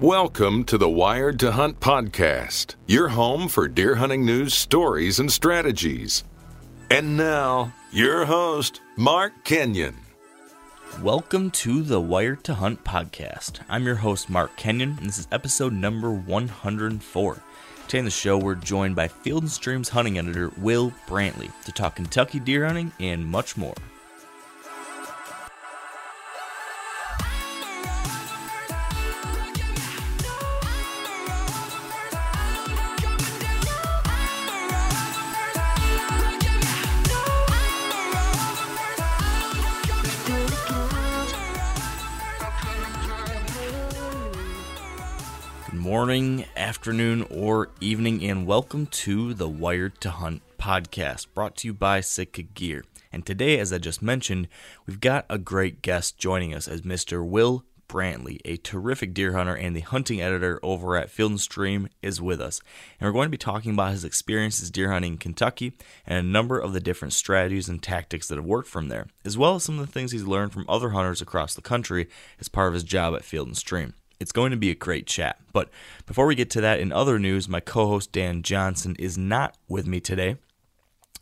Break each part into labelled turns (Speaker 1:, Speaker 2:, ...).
Speaker 1: Welcome to the Wired to Hunt podcast, your home for deer hunting news, stories, and strategies. And now, your host, Mark Kenyon.
Speaker 2: Welcome to the Wired to Hunt podcast. I'm your host, Mark Kenyon, and this is episode number 104. Today on the show, we're joined by Field and Stream's hunting editor, Will Brantley, to talk Kentucky deer hunting and much more. Morning, afternoon, or evening, and welcome to the Wired to Hunt podcast brought to you by Sitka Gear. And today, as I just mentioned, we've got a great guest joining us as Mr. Will Brantley, a terrific deer hunter and the hunting editor over at Field and Stream, is with us. And we're going to be talking about his experiences deer hunting in Kentucky and a number of the different strategies and tactics that have worked from there, as well as some of the things he's learned from other hunters across the country as part of his job at Field and Stream. It's going to be a great chat. But before we get to that, in other news, my co host Dan Johnson is not with me today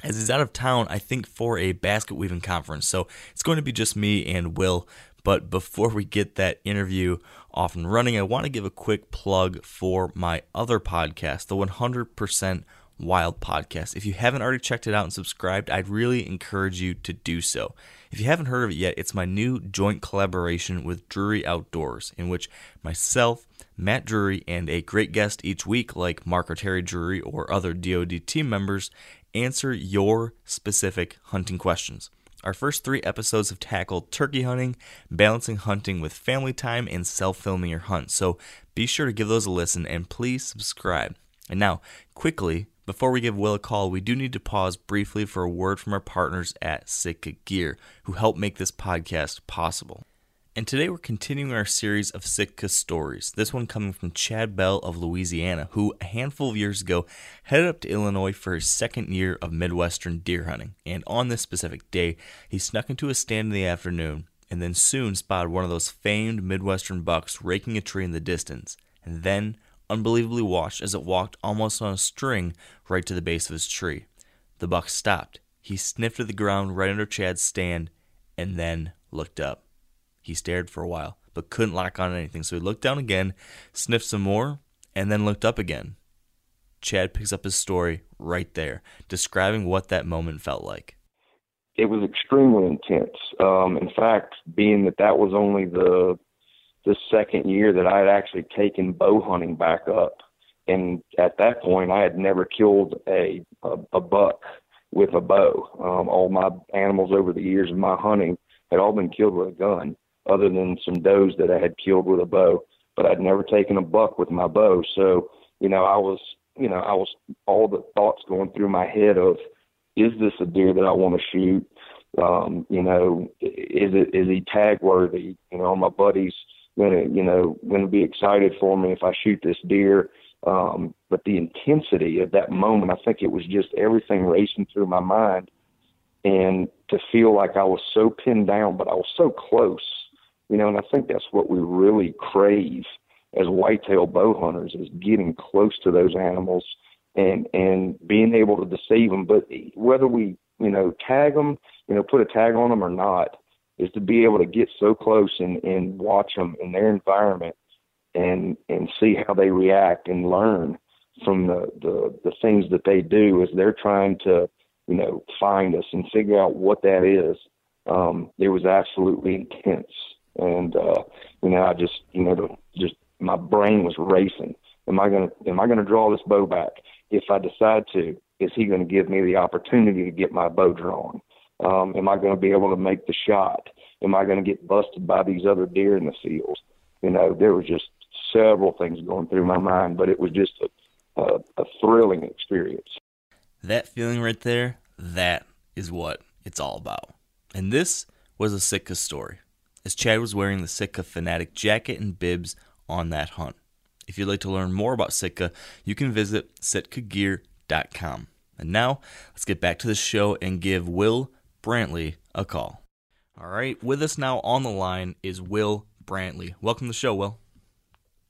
Speaker 2: as he's out of town, I think, for a basket weaving conference. So it's going to be just me and Will. But before we get that interview off and running, I want to give a quick plug for my other podcast, the 100% Wild podcast. If you haven't already checked it out and subscribed, I'd really encourage you to do so. If you haven't heard of it yet, it's my new joint collaboration with Drury Outdoors, in which myself, Matt Drury, and a great guest each week, like Mark or Terry Drury or other DoD team members, answer your specific hunting questions. Our first three episodes have tackled turkey hunting, balancing hunting with family time, and self filming your hunt. So be sure to give those a listen and please subscribe. And now, quickly, before we give Will a call, we do need to pause briefly for a word from our partners at Sitka Gear, who help make this podcast possible. And today we're continuing our series of Sitka stories. This one coming from Chad Bell of Louisiana, who a handful of years ago headed up to Illinois for his second year of Midwestern deer hunting. And on this specific day, he snuck into a stand in the afternoon and then soon spotted one of those famed Midwestern bucks raking a tree in the distance. And then unbelievably watched as it walked almost on a string right to the base of his tree. The buck stopped. He sniffed at the ground right under Chad's stand and then looked up. He stared for a while, but couldn't lock on anything, so he looked down again, sniffed some more, and then looked up again. Chad picks up his story right there, describing what that moment felt like.
Speaker 3: It was extremely intense. Um, in fact, being that that was only the the second year that I had actually taken bow hunting back up. And at that point, I had never killed a a, a buck with a bow. Um, all my animals over the years of my hunting had all been killed with a gun, other than some does that I had killed with a bow. But I'd never taken a buck with my bow. So, you know, I was, you know, I was all the thoughts going through my head of, is this a deer that I want to shoot? Um, you know, is it is he tag worthy? You know, my buddies to, you know, to be excited for me if I shoot this deer. Um, but the intensity of that moment, I think it was just everything racing through my mind, and to feel like I was so pinned down, but I was so close, you know. And I think that's what we really crave as whitetail bow hunters is getting close to those animals and and being able to deceive them. But whether we, you know, tag them, you know, put a tag on them or not, is to be able to get so close and, and watch them in their environment and and see how they react and learn from the, the the things that they do as they're trying to you know find us and figure out what that is. Um it was absolutely intense. And uh you know i just you know the, just my brain was racing. Am i going to am i going to draw this bow back? If i decide to is he going to give me the opportunity to get my bow drawn um am i going to be able to make the shot am i going to get busted by these other deer in the fields? you know there was just several things going through my mind but it was just a, a, a thrilling experience
Speaker 2: That feeling right there, that is what it's all about. And this was a Sitka story, as Chad was wearing the Sitka Fanatic jacket and bibs on that hunt. If you'd like to learn more about Sitka, you can visit sitkagear.com. And now, let's get back to the show and give Will Brantley a call. All right, with us now on the line is Will Brantley. Welcome to the show, Will.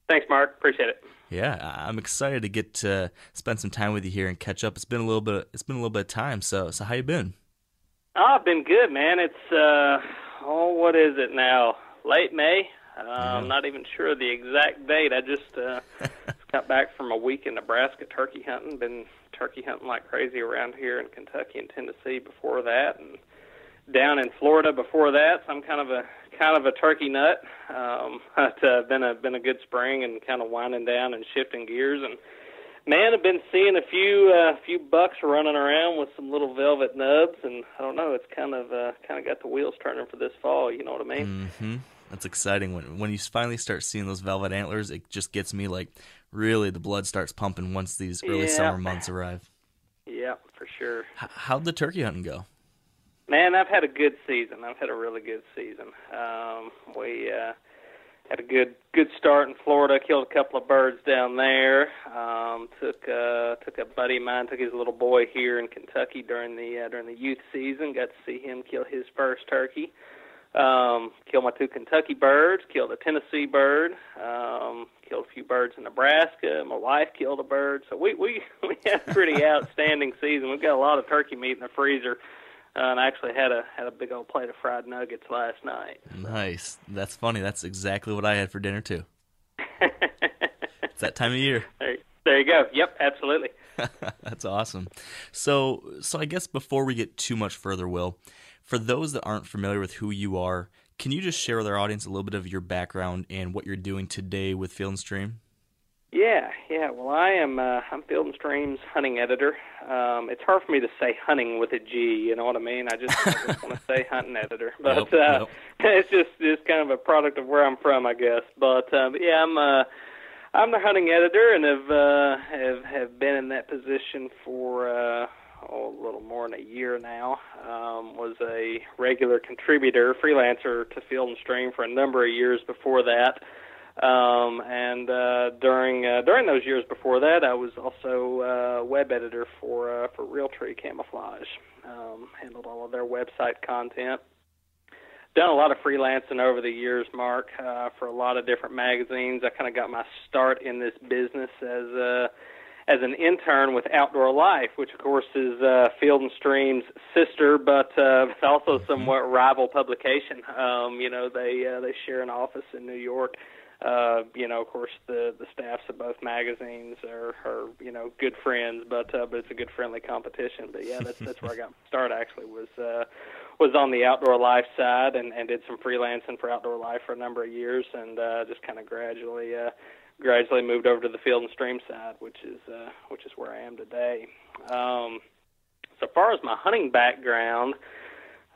Speaker 4: Thanks, Mark. Appreciate it.
Speaker 2: Yeah, I'm excited to get to spend some time with you here and catch up. It's been a little bit. It's been a little bit of time. So, so how you been?
Speaker 4: Oh, I've been good, man. It's uh, oh, what is it now? Late May. Uh, I'm not even sure of the exact date. I just uh, just got back from a week in Nebraska turkey hunting. Been turkey hunting like crazy around here in Kentucky and Tennessee before that, and down in Florida before that. So I'm kind of a kind of a turkey nut. Um, it's uh, been a been a good spring and kind of winding down and shifting gears and man, I've been seeing a few uh, few bucks running around with some little velvet nubs, and I don't know, it's kind of uh, kind of got the wheels turning for this fall. You know what I mean?
Speaker 2: hmm That's exciting when when you finally start seeing those velvet antlers. It just gets me like really the blood starts pumping once these early
Speaker 4: Yeah.
Speaker 2: summer months arrive.
Speaker 4: Yeah, for sure.
Speaker 2: H- how'd the turkey hunting go?
Speaker 4: Man, I've had a good season. I've had a really good season. Um, we uh, had a good good start in Florida. Killed a couple of birds down there. Um, took uh, took a buddy of mine. Took his little boy here in Kentucky during the uh, during the youth season. Got to see him kill his first turkey. Um, killed my two Kentucky birds. Killed a Tennessee bird. Um, killed a few birds in Nebraska. My wife killed a bird. So we we we had a pretty outstanding season. We've got a lot of turkey meat in the freezer. Uh, and I actually had a had a big old plate of fried nuggets last night.
Speaker 2: Nice. That's funny. That's exactly what I had for dinner too. It's that time of year.
Speaker 4: there, there you go. Yep, absolutely.
Speaker 2: That's awesome. So, so I guess before we get too much further, Will, for those that aren't familiar with who you are, can you just share with our audience a little bit of your background and what you're doing today with Field and Stream?
Speaker 4: Yeah, yeah. Well, I am. Uh, I'm Field and Stream's hunting editor. Um, it's hard for me to say hunting with a G. You know what I mean? I just, I just want to say hunting editor, but
Speaker 2: Yep,
Speaker 4: uh,
Speaker 2: yep.
Speaker 4: it's just just kind of a product of where I'm from, I guess. But, uh, but yeah, I'm. Uh, I'm the hunting editor, and have uh, have have been in that position for uh, oh, a little more than a year now. Um, was a regular contributor, freelancer to Field and Stream for a number of years before that. Um, and uh, during uh, during those years before that, I was also uh, web editor for uh, for Realtree Camouflage. Um, handled all of their website content. Done a lot of freelancing over the years, Mark, uh, for a lot of different magazines. I kind of got my start in this business as a as an intern with Outdoor Life, which of course is uh, Field and Stream's sister, but uh, it's also somewhat rival publication. Um, you know, they uh, they share an office in New York. Uh, you know, of course, the the staffs of both magazines are, are you know good friends, but uh, but it's a good friendly competition. But yeah, that's that's where I got my start. Actually, was uh, was on the outdoor life side and, and did some freelancing for outdoor life for a number of years, and uh, just kind of gradually uh, gradually moved over to the field and stream side, which is uh, which is where I am today. Um, so far as my hunting background,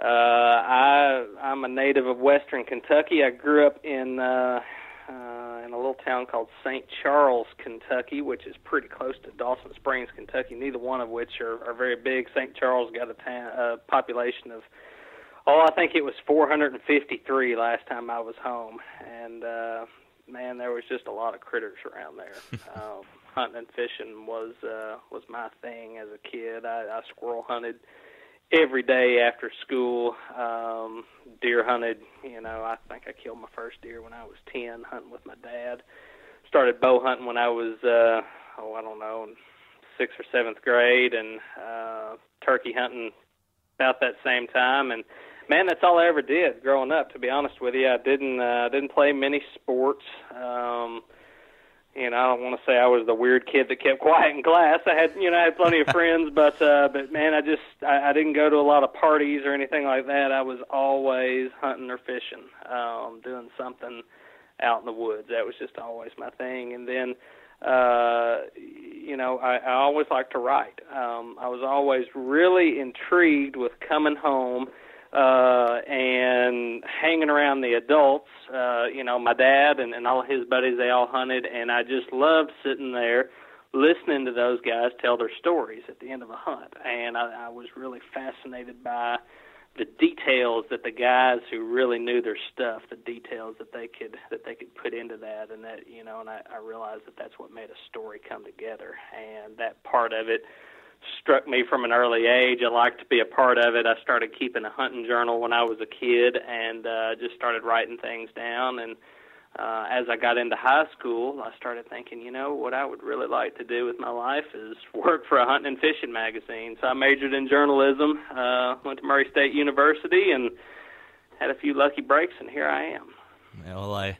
Speaker 4: uh, I I'm a native of Western Kentucky. I grew up in uh, uh, in a little town called St. Charles, Kentucky, which is pretty close to Dawson Springs, Kentucky. Neither one of which are, are very big. St. Charles got a town, uh, population of oh, I think it was 453 last time I was home, and uh, man, there was just a lot of critters around there. um, hunting and fishing was uh, was my thing as a kid. I, I squirrel hunted every day after school. Um, deer hunted. You know, I think I killed my first deer when I was ten, hunting with my dad. Started bow hunting when I was uh, oh I don't know, sixth or seventh grade, and uh, turkey hunting about that same time. And man, that's all I ever did growing up. To be honest with you, I didn't uh, didn't play many sports. Um, you know, I don't want to say I was the weird kid that kept quiet in class. I had, you know, I had plenty of friends, but uh, but man, I just I, I didn't go to a lot of parties or anything like that. I was always hunting or fishing, um, doing something out in the woods. That was just always my thing. And then, uh, you know, I, I always liked to write. Um, I was always really intrigued with coming home uh, and hanging around the adults. Uh, you know, my dad and, and all his buddies, they all hunted, and I just loved sitting there listening to those guys tell their stories at the end of a hunt. And I, I was really fascinated by the details that the guys who really knew their stuff, the details that they could that they could put into that, and that you know, and I, I realized that that's what made a story come together, and that part of it struck me from an early age. I liked to be a part of it. I started keeping a hunting journal when I was a kid and uh, just started writing things down. And uh, as I got into high school, I started thinking, you know, what I would really like to do with my life is work for a hunting and fishing magazine. So I majored in journalism, uh, went to Murray State University, and had a few lucky breaks, and here I am.
Speaker 2: Well, I.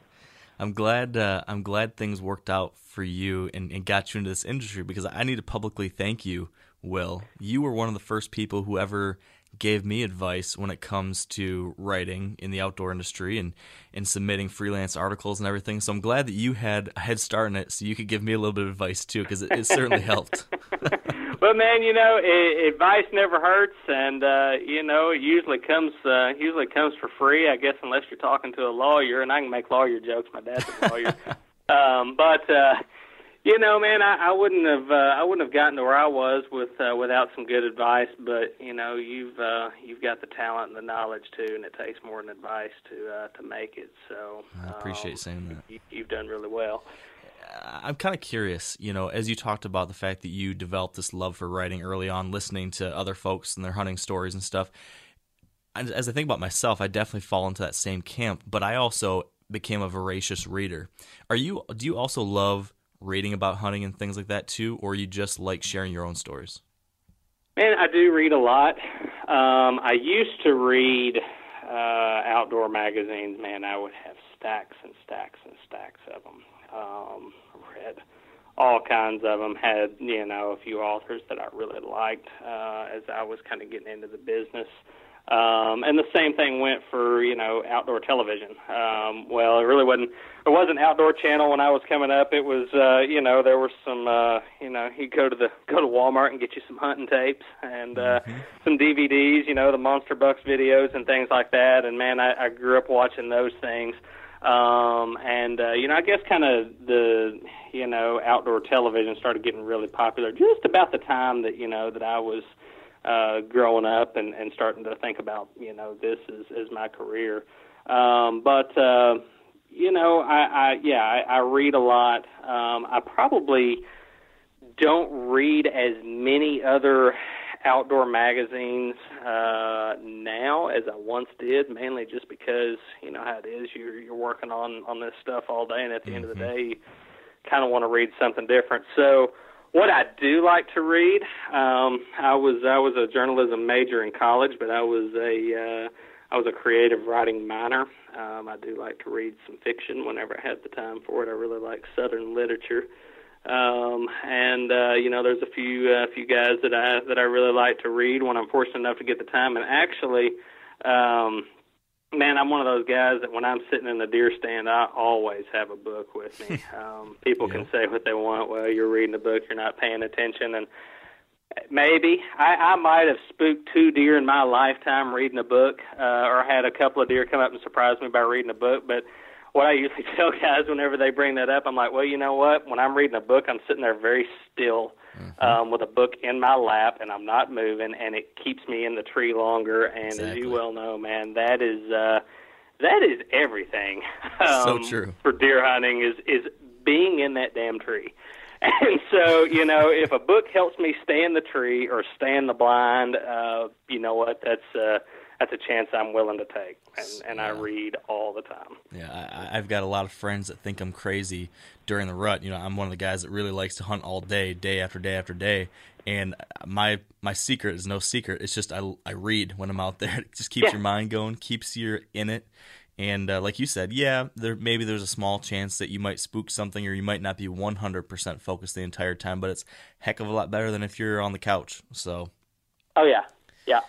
Speaker 2: I'm glad. Uh, I'm glad things worked out for you and, and got you into this industry because I need to publicly thank you Will, you were one of the first people who ever gave me advice when it comes to writing in the outdoor industry and, and submitting freelance articles and everything. So I'm glad that you had a head start in it so you could give me a little bit of advice too because it, it certainly helped.
Speaker 4: well, man, you know, it, advice never hurts, and uh, you know, it usually comes uh, usually comes for free. I guess unless you're talking to a lawyer, and I can make lawyer jokes. My dad's a lawyer, um, but. Uh, you know, man, I, I wouldn't have uh, I wouldn't have gotten to where I was with uh, without some good advice. But you know, you've uh, you've got the talent and the knowledge too, and it takes more than advice to uh, to make it. So
Speaker 2: I appreciate um, saying that.
Speaker 4: You, you've done really well.
Speaker 2: I'm kind of curious, you know, as you talked about the fact that you developed this love for writing early on, listening to other folks and their hunting stories and stuff. As I think about myself, I definitely fall into that same camp, but I also became a voracious reader. Are you? Do you also love reading about hunting and things like that too, or you just like sharing your own stories?
Speaker 4: Man, I do read a lot. Um, I used to read uh, outdoor magazines. Man, I would have stacks and stacks and stacks of them. Um, read all kinds of them. Had you know a few authors that I really liked uh, as I was kind of getting into the business. Um, and the same thing went for you know outdoor television. Um, well, it really wasn't. It wasn't outdoor channel when I was coming up. It was uh, you know there were some uh, you know you go to the go to Walmart and get you some hunting tapes and uh, mm-hmm. some DVDs. You know the Monster Bucks videos and things like that. And man, I, I grew up watching those things. Um, and uh, you know I guess kind of the you know outdoor television started getting really popular just about the time that you know that I was uh, growing up and, and starting to think about you know this is is my career. Um, but uh, you know, I, I yeah, I, I read a lot. Um, I probably don't read as many other outdoor magazines uh, now as I once did, mainly just because you know how it is. You're you're working on on this stuff all day, and at the mm-hmm. end of the mm-hmm. day, you kind of want to read something different. So what I do like to read, um, I was I was a journalism major in college, but I was a uh, I was a creative writing minor. Um, I do like to read some fiction whenever I have the time for it. I really like Southern literature, um, and uh, you know, there's a few uh, few guys that I that I really like to read when I'm fortunate enough to get the time. And actually, um, Man, I'm one of those guys that when I'm sitting in the deer stand, I always have a book with me. Um, people yeah. can say what they want. Well, you're reading a book, you're not paying attention, and maybe I, I might have spooked two deer in my lifetime reading a book, uh, or had a couple of deer come up and surprise me by reading a book. But what I usually tell guys whenever they bring that up, I'm like, well, you know what? When I'm reading a book, I'm sitting there very still mm-hmm. um, with a book in my lap, and I'm not moving, and it keeps me in the tree longer. And exactly. as you well know, man, that is uh, that is everything.
Speaker 2: Um, so true
Speaker 4: for deer hunting is is being in that damn tree. And so, you know, if a book helps me stay in the tree or stay in the blind, uh, you know what? That's uh, that's a chance I'm willing to take, and, and yeah. I read all the time.
Speaker 2: Yeah, I, I've got a lot of friends that think I'm crazy during the rut. You know, I'm one of the guys that really likes to hunt all day, day after day after day, And my my secret is no secret. It's just I, I read when I'm out there. It just keeps
Speaker 4: Yeah.
Speaker 2: your mind going, keeps you in it. And uh, like you said, yeah, there maybe there's a small chance that you might spook something or you might not be 100% focused the entire time, but it's heck of a lot better than if you're on the couch. So
Speaker 4: Oh yeah, yeah.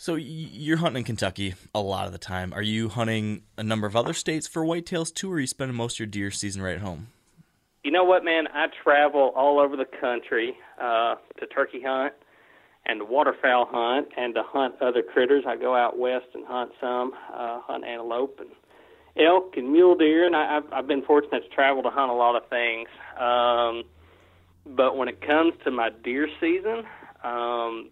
Speaker 2: So you're hunting in Kentucky a lot of the time. Are you hunting a number of other states for whitetails too, or are you spending most of your deer season right at home?
Speaker 4: You know what, man? I travel all over the country uh, to turkey hunt and waterfowl hunt and to hunt other critters. I go out west and hunt some, uh, hunt antelope and elk and mule deer, and I, I've, I've been fortunate to travel to hunt a lot of things. Um, but when it comes to my deer season, um,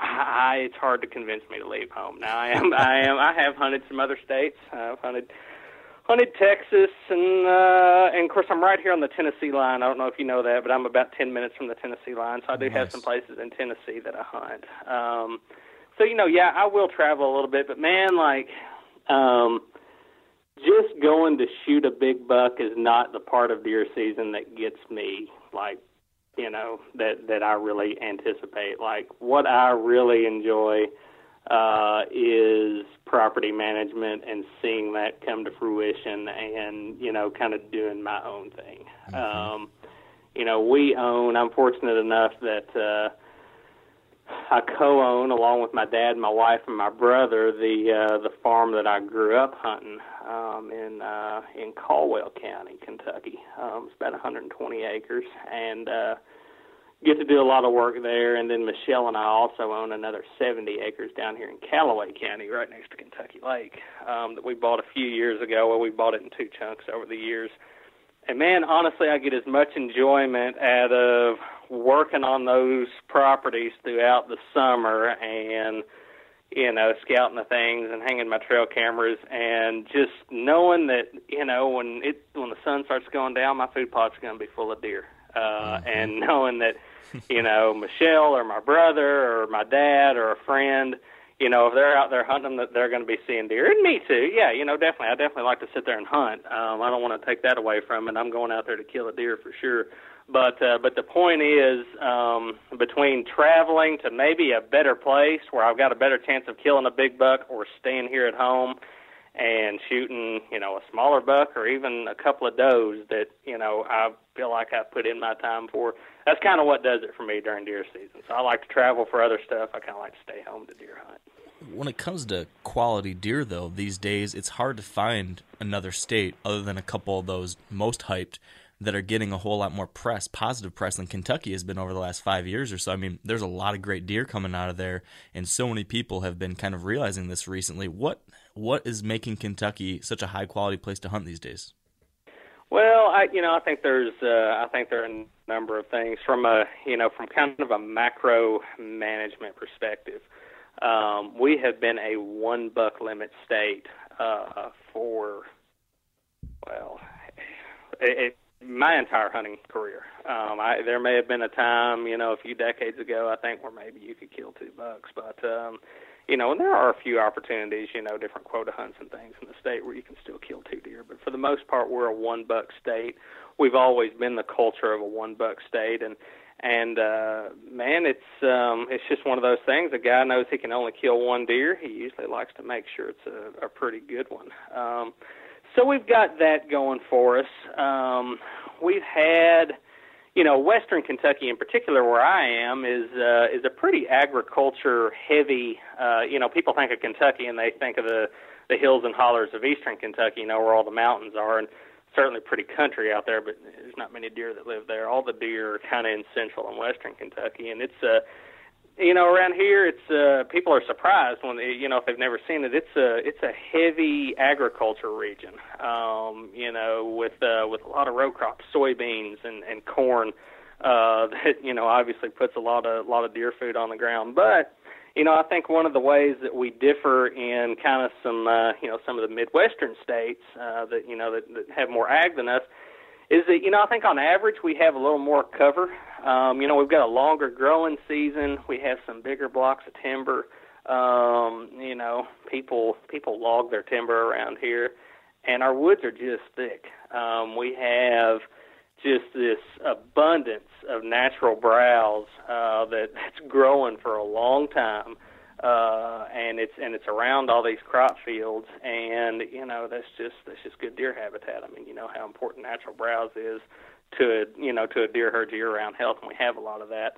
Speaker 4: I, it's hard to convince me to leave home. Now I am, I am, I have hunted some other states. I've hunted hunted Texas, and uh, and of course I'm right here on the Tennessee line. I don't know if you know that, but I'm about ten minutes from the Tennessee line, so I do have some places in Tennessee that I hunt. Um, so you know, yeah, I will travel a little bit, but man, like, um, just going to shoot a big buck is not the part of deer season that gets me like you know that that I really anticipate. Like what I really enjoy uh, is property management and seeing that come to fruition, and you know, kind of doing my own thing. Um, you know, we own. I'm fortunate enough that. Uh, I co-own, along with my dad, my wife, and my brother, the uh, the farm that I grew up hunting um, in uh, in Caldwell County, Kentucky. Um, it's about 120 acres, and uh, get to do a lot of work there. And then Michelle and I also own another 70 acres down here in Calloway County, right next to Kentucky Lake, um, that we bought a few years ago. Well, we bought it in two chunks over the years. And man, honestly, I get as much enjoyment out of working on those properties throughout the summer and you know scouting the things and hanging my trail cameras and just knowing that you know when it when the sun starts going down my food plot's going to be full of deer uh and knowing that you know Michelle or my brother or my dad or a friend you know, if they're out there hunting, that they're going to be seeing deer, and me too. Yeah, you know, definitely. I definitely like to sit there and hunt. Um, I don't want to take that away from it. I'm going out there to kill a deer for sure. But uh, but the point is, um, between traveling to maybe a better place where I've got a better chance of killing a big buck, or staying here at home and shooting, you know, a smaller buck or even a couple of does that you know I feel like I put in my time for. That's kind of what does it for me during deer season. So I like to travel for other stuff. I kind of like to stay home to deer hunt.
Speaker 2: When it comes to quality deer, though, these days it's hard to find another state other than a couple of those most hyped that are getting a whole lot more press, positive press than Kentucky has been over the last five years or so. I mean, there's a lot of great deer coming out of there, and so many people have been kind of realizing this recently. What what is making Kentucky such a high quality place to hunt these days?
Speaker 4: Well, I you know I think there's uh, I think there are a number of things from a you know from kind of a macro management perspective. Um, we have been a one buck limit state uh, for well, it, my entire hunting career. Um, I, there may have been a time, you know, a few decades ago, I think, where maybe you could kill two bucks, but um, you know, and there are a few opportunities, you know, different quota hunts and things in the state where you can still kill two deer. But for the most part, we're a one buck state. We've always been the culture of a one buck state, and and uh, man, it's um, it's just one of those things. A guy knows he can only kill one deer. He usually likes to make sure it's a, a pretty good one. Um, so we've got that going for us. Um, we've had you know, Western Kentucky in particular, where I am, is uh, is a pretty agriculture heavy. Uh, you know, people think of Kentucky and they think of the the hills and hollers of Eastern Kentucky, you know, where all the mountains are, and certainly pretty country out there. But there's not many deer that live there. All the deer are kind of in Central and Western Kentucky, and it's uh, you know, around here, it's uh, people are surprised when they, you know if they've never seen it. It's a it's a heavy agriculture region, um, you know, with uh, with a lot of row crops, soybeans and and corn. Uh, that you know obviously puts a lot of a lot of deer food on the ground, but you know I think one of the ways that we differ in kind of some uh, you know some of the midwestern states uh, that you know that, that have more ag than us is that you know I think on average we have a little more cover. Um, you know we've got a longer growing season. We have some bigger blocks of timber. Um, you know people people log their timber around here, and our woods are just thick. Um, we have just this abundance of natural browse uh, that that's growing for a long time, uh, and it's and it's around all these crop fields, and you know that's just that's just good deer habitat. I mean, you know how important natural browse is to a, you know to a deer herd's year-round health, and we have a lot of that.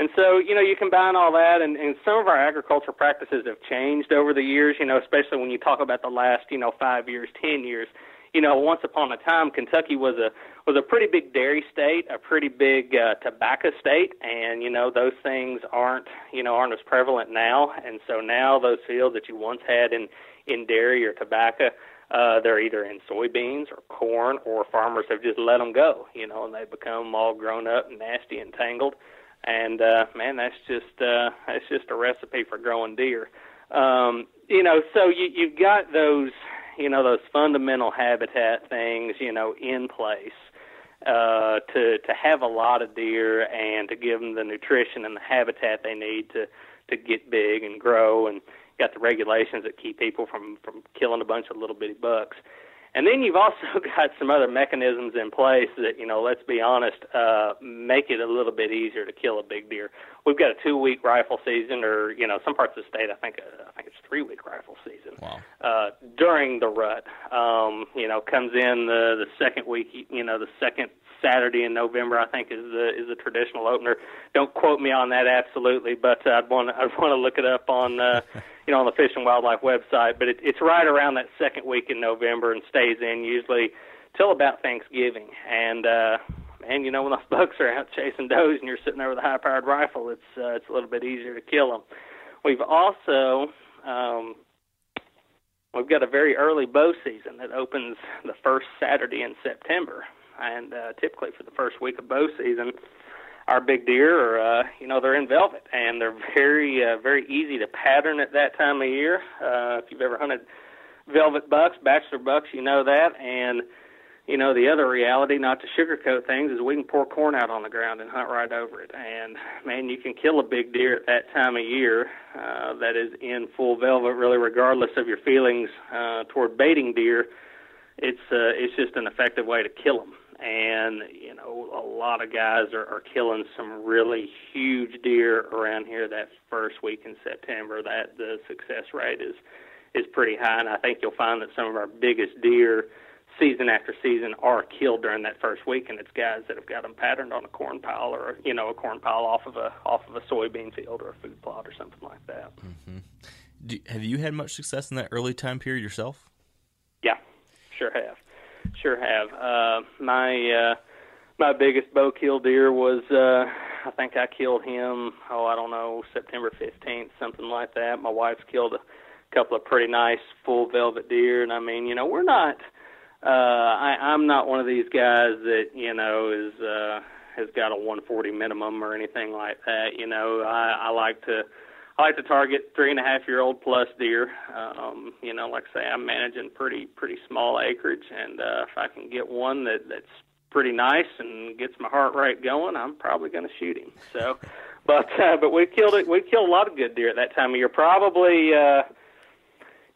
Speaker 4: And so, you know, you combine all that, and, and some of our agricultural practices have changed over the years. You know, especially when you talk about the last, you know, five years, ten years you know, once upon a time, Kentucky was a was a pretty big dairy state, a pretty big uh, tobacco state, and you know those things aren't you know aren't as prevalent now, and so now those fields that you once had in in dairy or tobacco, uh, they're either in soybeans or corn, or farmers have just let them go, you know, and they become all grown up and nasty and tangled, and uh, man, that's just uh, that's just a recipe for growing deer. Um, you know, so you you've got those you know those fundamental habitat things you know in place uh, to to have a lot of deer and to give them the nutrition and the habitat they need to to get big and grow and got the regulations that keep people from from killing a bunch of little bitty bucks. And then you've also got some other mechanisms in place that, you know, let's be honest, uh, make it a little bit easier to kill a big deer. We've got a two-week rifle season, or you know, some parts of the state, I think, uh, I think it's three-week rifle season.
Speaker 2: Wow.
Speaker 4: Uh, during the rut, um, you know, comes in the the second week, you know, the second Saturday in November, I think is the is the traditional opener. Don't quote me on that absolutely, but uh, I'd want I'd want to look it up on uh, you know on the Fish and Wildlife website. But it, it's right around that second week in November and stays in usually till about Thanksgiving. And uh, man, you know when those bucks are out chasing does and you're sitting there with a high-powered rifle, it's uh, it's a little bit easier to kill them. We've also um, we've got a very early bow season that opens the first Saturday in September and uh, typically for the first week of bow season, our big deer are, uh, you know, they're in velvet, and they're very, uh, very easy to pattern at that time of year. Uh, if you've ever hunted velvet bucks, bachelor bucks, you know that. And you know, the other reality, not to sugarcoat things, is we can pour corn out on the ground and hunt right over it. And man, you can kill a big deer at that time of year uh, that is in full velvet, really, regardless of your feelings uh, toward baiting deer. It's uh, it's just an effective way to kill them and you know a lot of guys are, are killing some really huge deer around here that first week in September. That the success rate is is pretty high, and I think you'll find that some of our biggest deer season after season are killed during that first week, and it's guys that have got them patterned on a corn pile or you know a corn pile off of a off of a soybean field or a food plot or something like that.
Speaker 2: Mm-hmm. Do, have you had much success in that early time period yourself?
Speaker 4: Yeah, sure have. Sure have. Uh, my uh, my biggest bow kill deer was uh, I think I killed him. Oh, I don't know, September fifteenth, something like that. My wife's killed a couple of pretty nice full velvet deer, and I mean, you know, we're not. Uh, I, I'm not one of these guys that you know is uh, has got a 140 minimum or anything like that. You know, I, I like to I like to target three and a half year old plus deer. Um, you know, like I say, I'm managing pretty pretty small acreage, and uh, if I can get one that that's pretty nice and gets my heart rate going, I'm probably going to shoot him. So, but uh, but we killed it. We killed a lot of good deer at that time of year. Probably. Uh,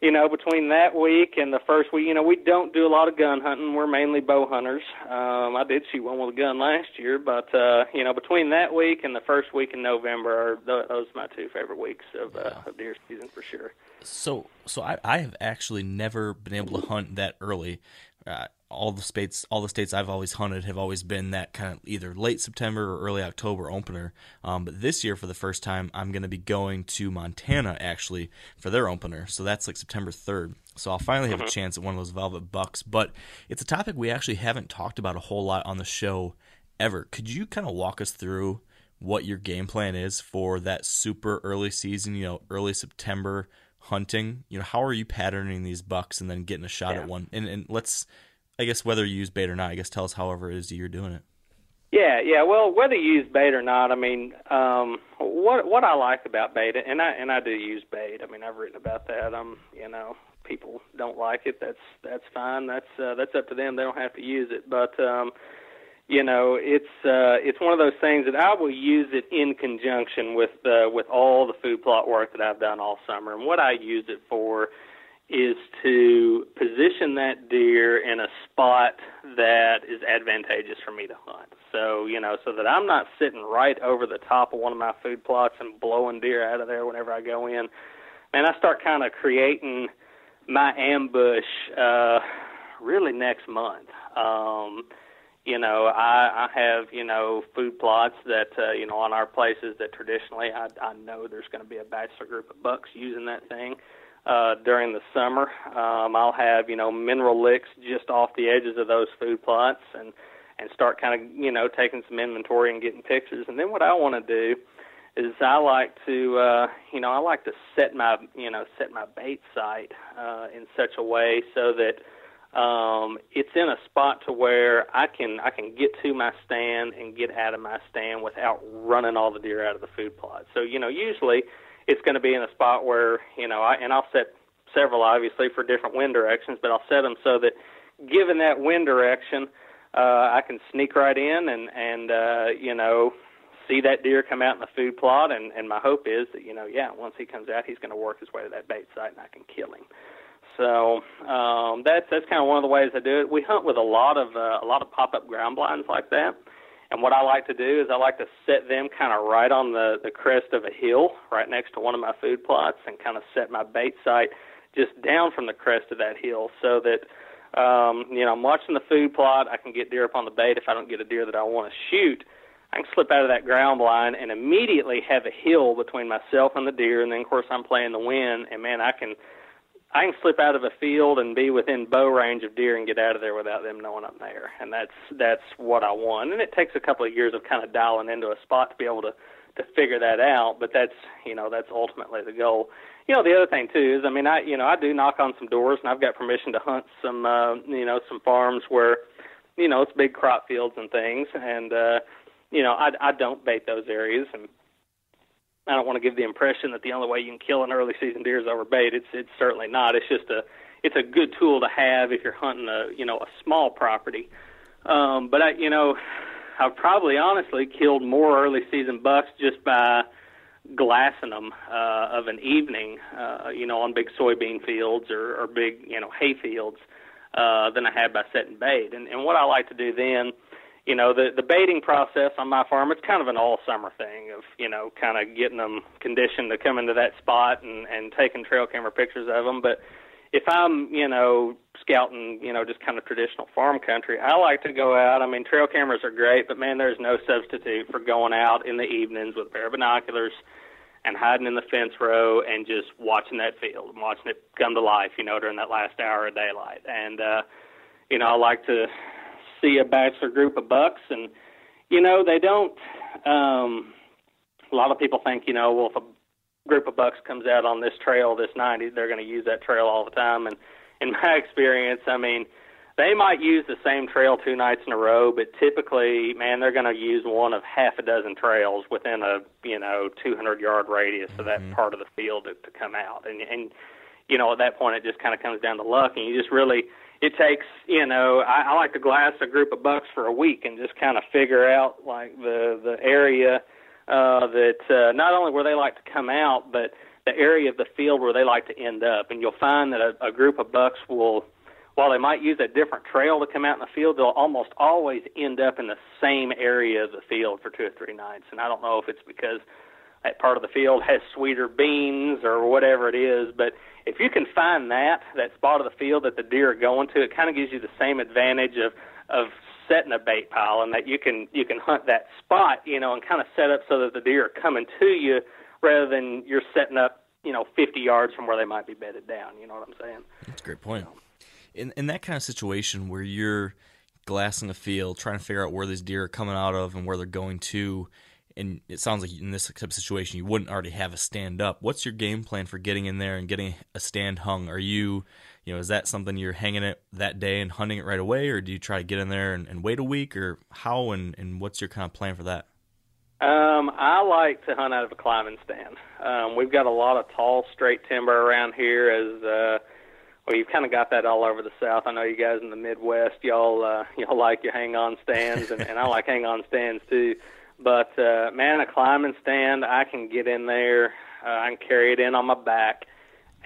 Speaker 4: you know, between that week and the first week, you know, we don't do a lot of gun hunting. We're mainly bow hunters. Um, I did shoot one with a gun last year, but uh, you know, between that week and the first week in November, are th- those are my two favorite weeks of, uh, of deer season for sure.
Speaker 2: So, so I, I have actually never been able to hunt that early. Uh, all the states all the states I've always hunted have always been that kind of either late September or early October opener. Um, but this year, for the first time, I'm going to be going to Montana actually for their opener. So that's like September 3rd. So I'll finally have a mm-hmm. chance at one of those velvet bucks. But it's a topic we actually haven't talked about a whole lot on the show ever. Could you kind of walk us through what your game plan is for that super early season? You know, early September hunting. You know, how are you patterning these bucks and then getting a shot
Speaker 4: yeah.
Speaker 2: at one? And and let's I guess whether you use bait or not, I guess tell us however it is you're doing it.
Speaker 4: Yeah, yeah. Well, whether you use bait or not, I mean, um, what what I like about bait, and I and I do use bait. I mean, I've written about that. Um, you know, people don't like it. That's that's fine. That's uh, that's up to them. They don't have to use it. But um, you know, it's uh, it's one of those things that I will use it in conjunction with uh, with all the food plot work that I've done all summer. And what I use it for is to position that deer in a spot that is advantageous for me to hunt. So, you know, so that I'm not sitting right over the top of one of my food plots and blowing deer out of there whenever I go in. And I start kind of creating my ambush uh really next month. Um you know, I, I have, you know, food plots that, uh, you know, on our places that traditionally I, I know there's going to be a bachelor group of bucks using that thing during the summer. Um, I'll have, you know, mineral licks just off the edges of those food plots and, and start kind of, you know, taking some inventory and getting pictures. And then what I want to do is I like to, uh, you know, I like to set my, you know, set my bait site uh, in such a way so that, um, it's in a spot to where I can I can get to my stand and get out of my stand without running all the deer out of the food plot. So you know, usually it's going to be in a spot where you know, I, and I'll set several obviously for different wind directions, but I'll set them so that given that wind direction, uh, I can sneak right in and and uh, you know see that deer come out in the food plot, and and my hope is that you know, yeah, once he comes out, he's going to work his way to that bait site, and I can kill him. So um, that's that's kind of one of the ways I do it. We hunt with a lot of uh, a lot of pop up ground blinds like that. And what I like to do is I like to set them kind of right on the the crest of a hill, right next to one of my food plots, and kind of set my bait site just down from the crest of that hill, so that um, you know I'm watching the food plot. I can get deer up on the bait if I don't get a deer that I want to shoot. I can slip out of that ground blind and immediately have a hill between myself and the deer, and then of course I'm playing the wind, and man, I can I can slip out of a field and be within bow range of deer and get out of there without them knowing I'm there, and that's that's what I want. And it takes a couple of years of kind of dialing into a spot to be able to to figure that out. But that's you know that's ultimately the goal. You know the other thing too is I mean I you know I do knock on some doors and I've got permission to hunt some uh, you know some farms where you know it's big crop fields and things and uh, you know I I don't bait those areas and I don't want to give the impression that the only way you can kill an early season deer is over bait. It's it's certainly not. It's just a it's a good tool to have if you're hunting a you know a small property. Um, but I you know I've probably honestly killed more early season bucks just by glassing them uh, of an evening, uh, you know, on big soybean fields or, or big you know hay fields uh, than I had by setting bait. And and what I like to do then you know the the baiting process on my farm it's kind of an all summer thing of you know kind of getting them conditioned to come into that spot and and taking trail camera pictures of them but if i'm you know scouting you know just kind of traditional farm country i like to go out. I mean trail cameras are great but man there's no substitute for going out in the evenings with a pair of binoculars and hiding in the fence row and just watching that field and watching it come to life you know during that last hour of daylight. And uh you know i like to see a bachelor group of bucks, and you know they don't. Um, a lot of people think, you know, well, if a group of bucks comes out on this trail this night, they're going to use that trail all the time. And in my experience, I mean, they might use the same trail two nights in a row, but typically, man, they're going to use one of half a dozen trails within a you know 200 yard radius of that mm-hmm. part of the field to, to come out. And and you know, at that point, it just kind of comes down to luck, and you just really it takes you know I, I like to glass a group of bucks for a week and just kind of figure out like the the area uh, that uh, not only where they like to come out, but the area of the field where they like to end up. And you'll find that a, a group of bucks will, while they might use a different trail to come out in the field, they'll almost always end up in the same area of the field for two or three nights. And I don't know if it's because that part of the field has sweeter beans or whatever it is, but if you can find that that spot of the field that the deer are going to, it kind of gives you the same advantage of of setting a bait pile, and that you can you can hunt that spot, you know, and kind of set up so that the deer are coming to you rather than you're setting up, you know, 50 yards from where they might be bedded down. You know what I'm saying?
Speaker 2: That's a great point. In in that kind of situation where you're glassing a field, trying to figure out where these deer are coming out of and where they're going to and it sounds like in this type of situation you wouldn't already have a stand up. What's your game plan for getting in there and getting a stand hung? Are you, you know, is that something you're hanging it that day and hunting it right away, or do you try to get in there and, and wait a week, or how and, and what's your kind of plan for that?
Speaker 4: Um, I like to hunt out of a climbing stand. Um, we've got a lot of tall, straight timber around here. As uh, well, you've kind of got that all over the South. I know you guys in the Midwest, y'all uh, y'all like your hang on stands, and, and I like hang on stands too. But uh, man, a climbing stand, I can get in there. Uh, I can carry it in on my back,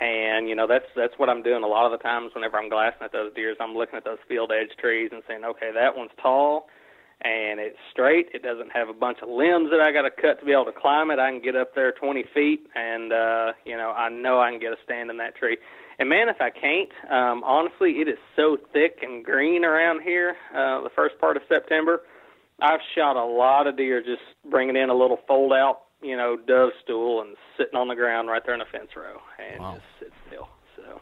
Speaker 4: And you know that's that's what I'm doing a lot of the times whenever I'm glassing at those deers. I'm looking at those field edge trees and saying, okay, that one's tall and it's straight. It doesn't have a bunch of limbs that I got to cut to be able to climb it. I can get up there 20 feet, and uh, you know I know I can get a stand in that tree. And man, if I can't, um, honestly, it is so thick and green around here. Uh, the first part of September, I've shot a lot of deer just bringing in a little fold out, you know, dove stool and sitting on the ground right there in a fence row and wow. just sit still. So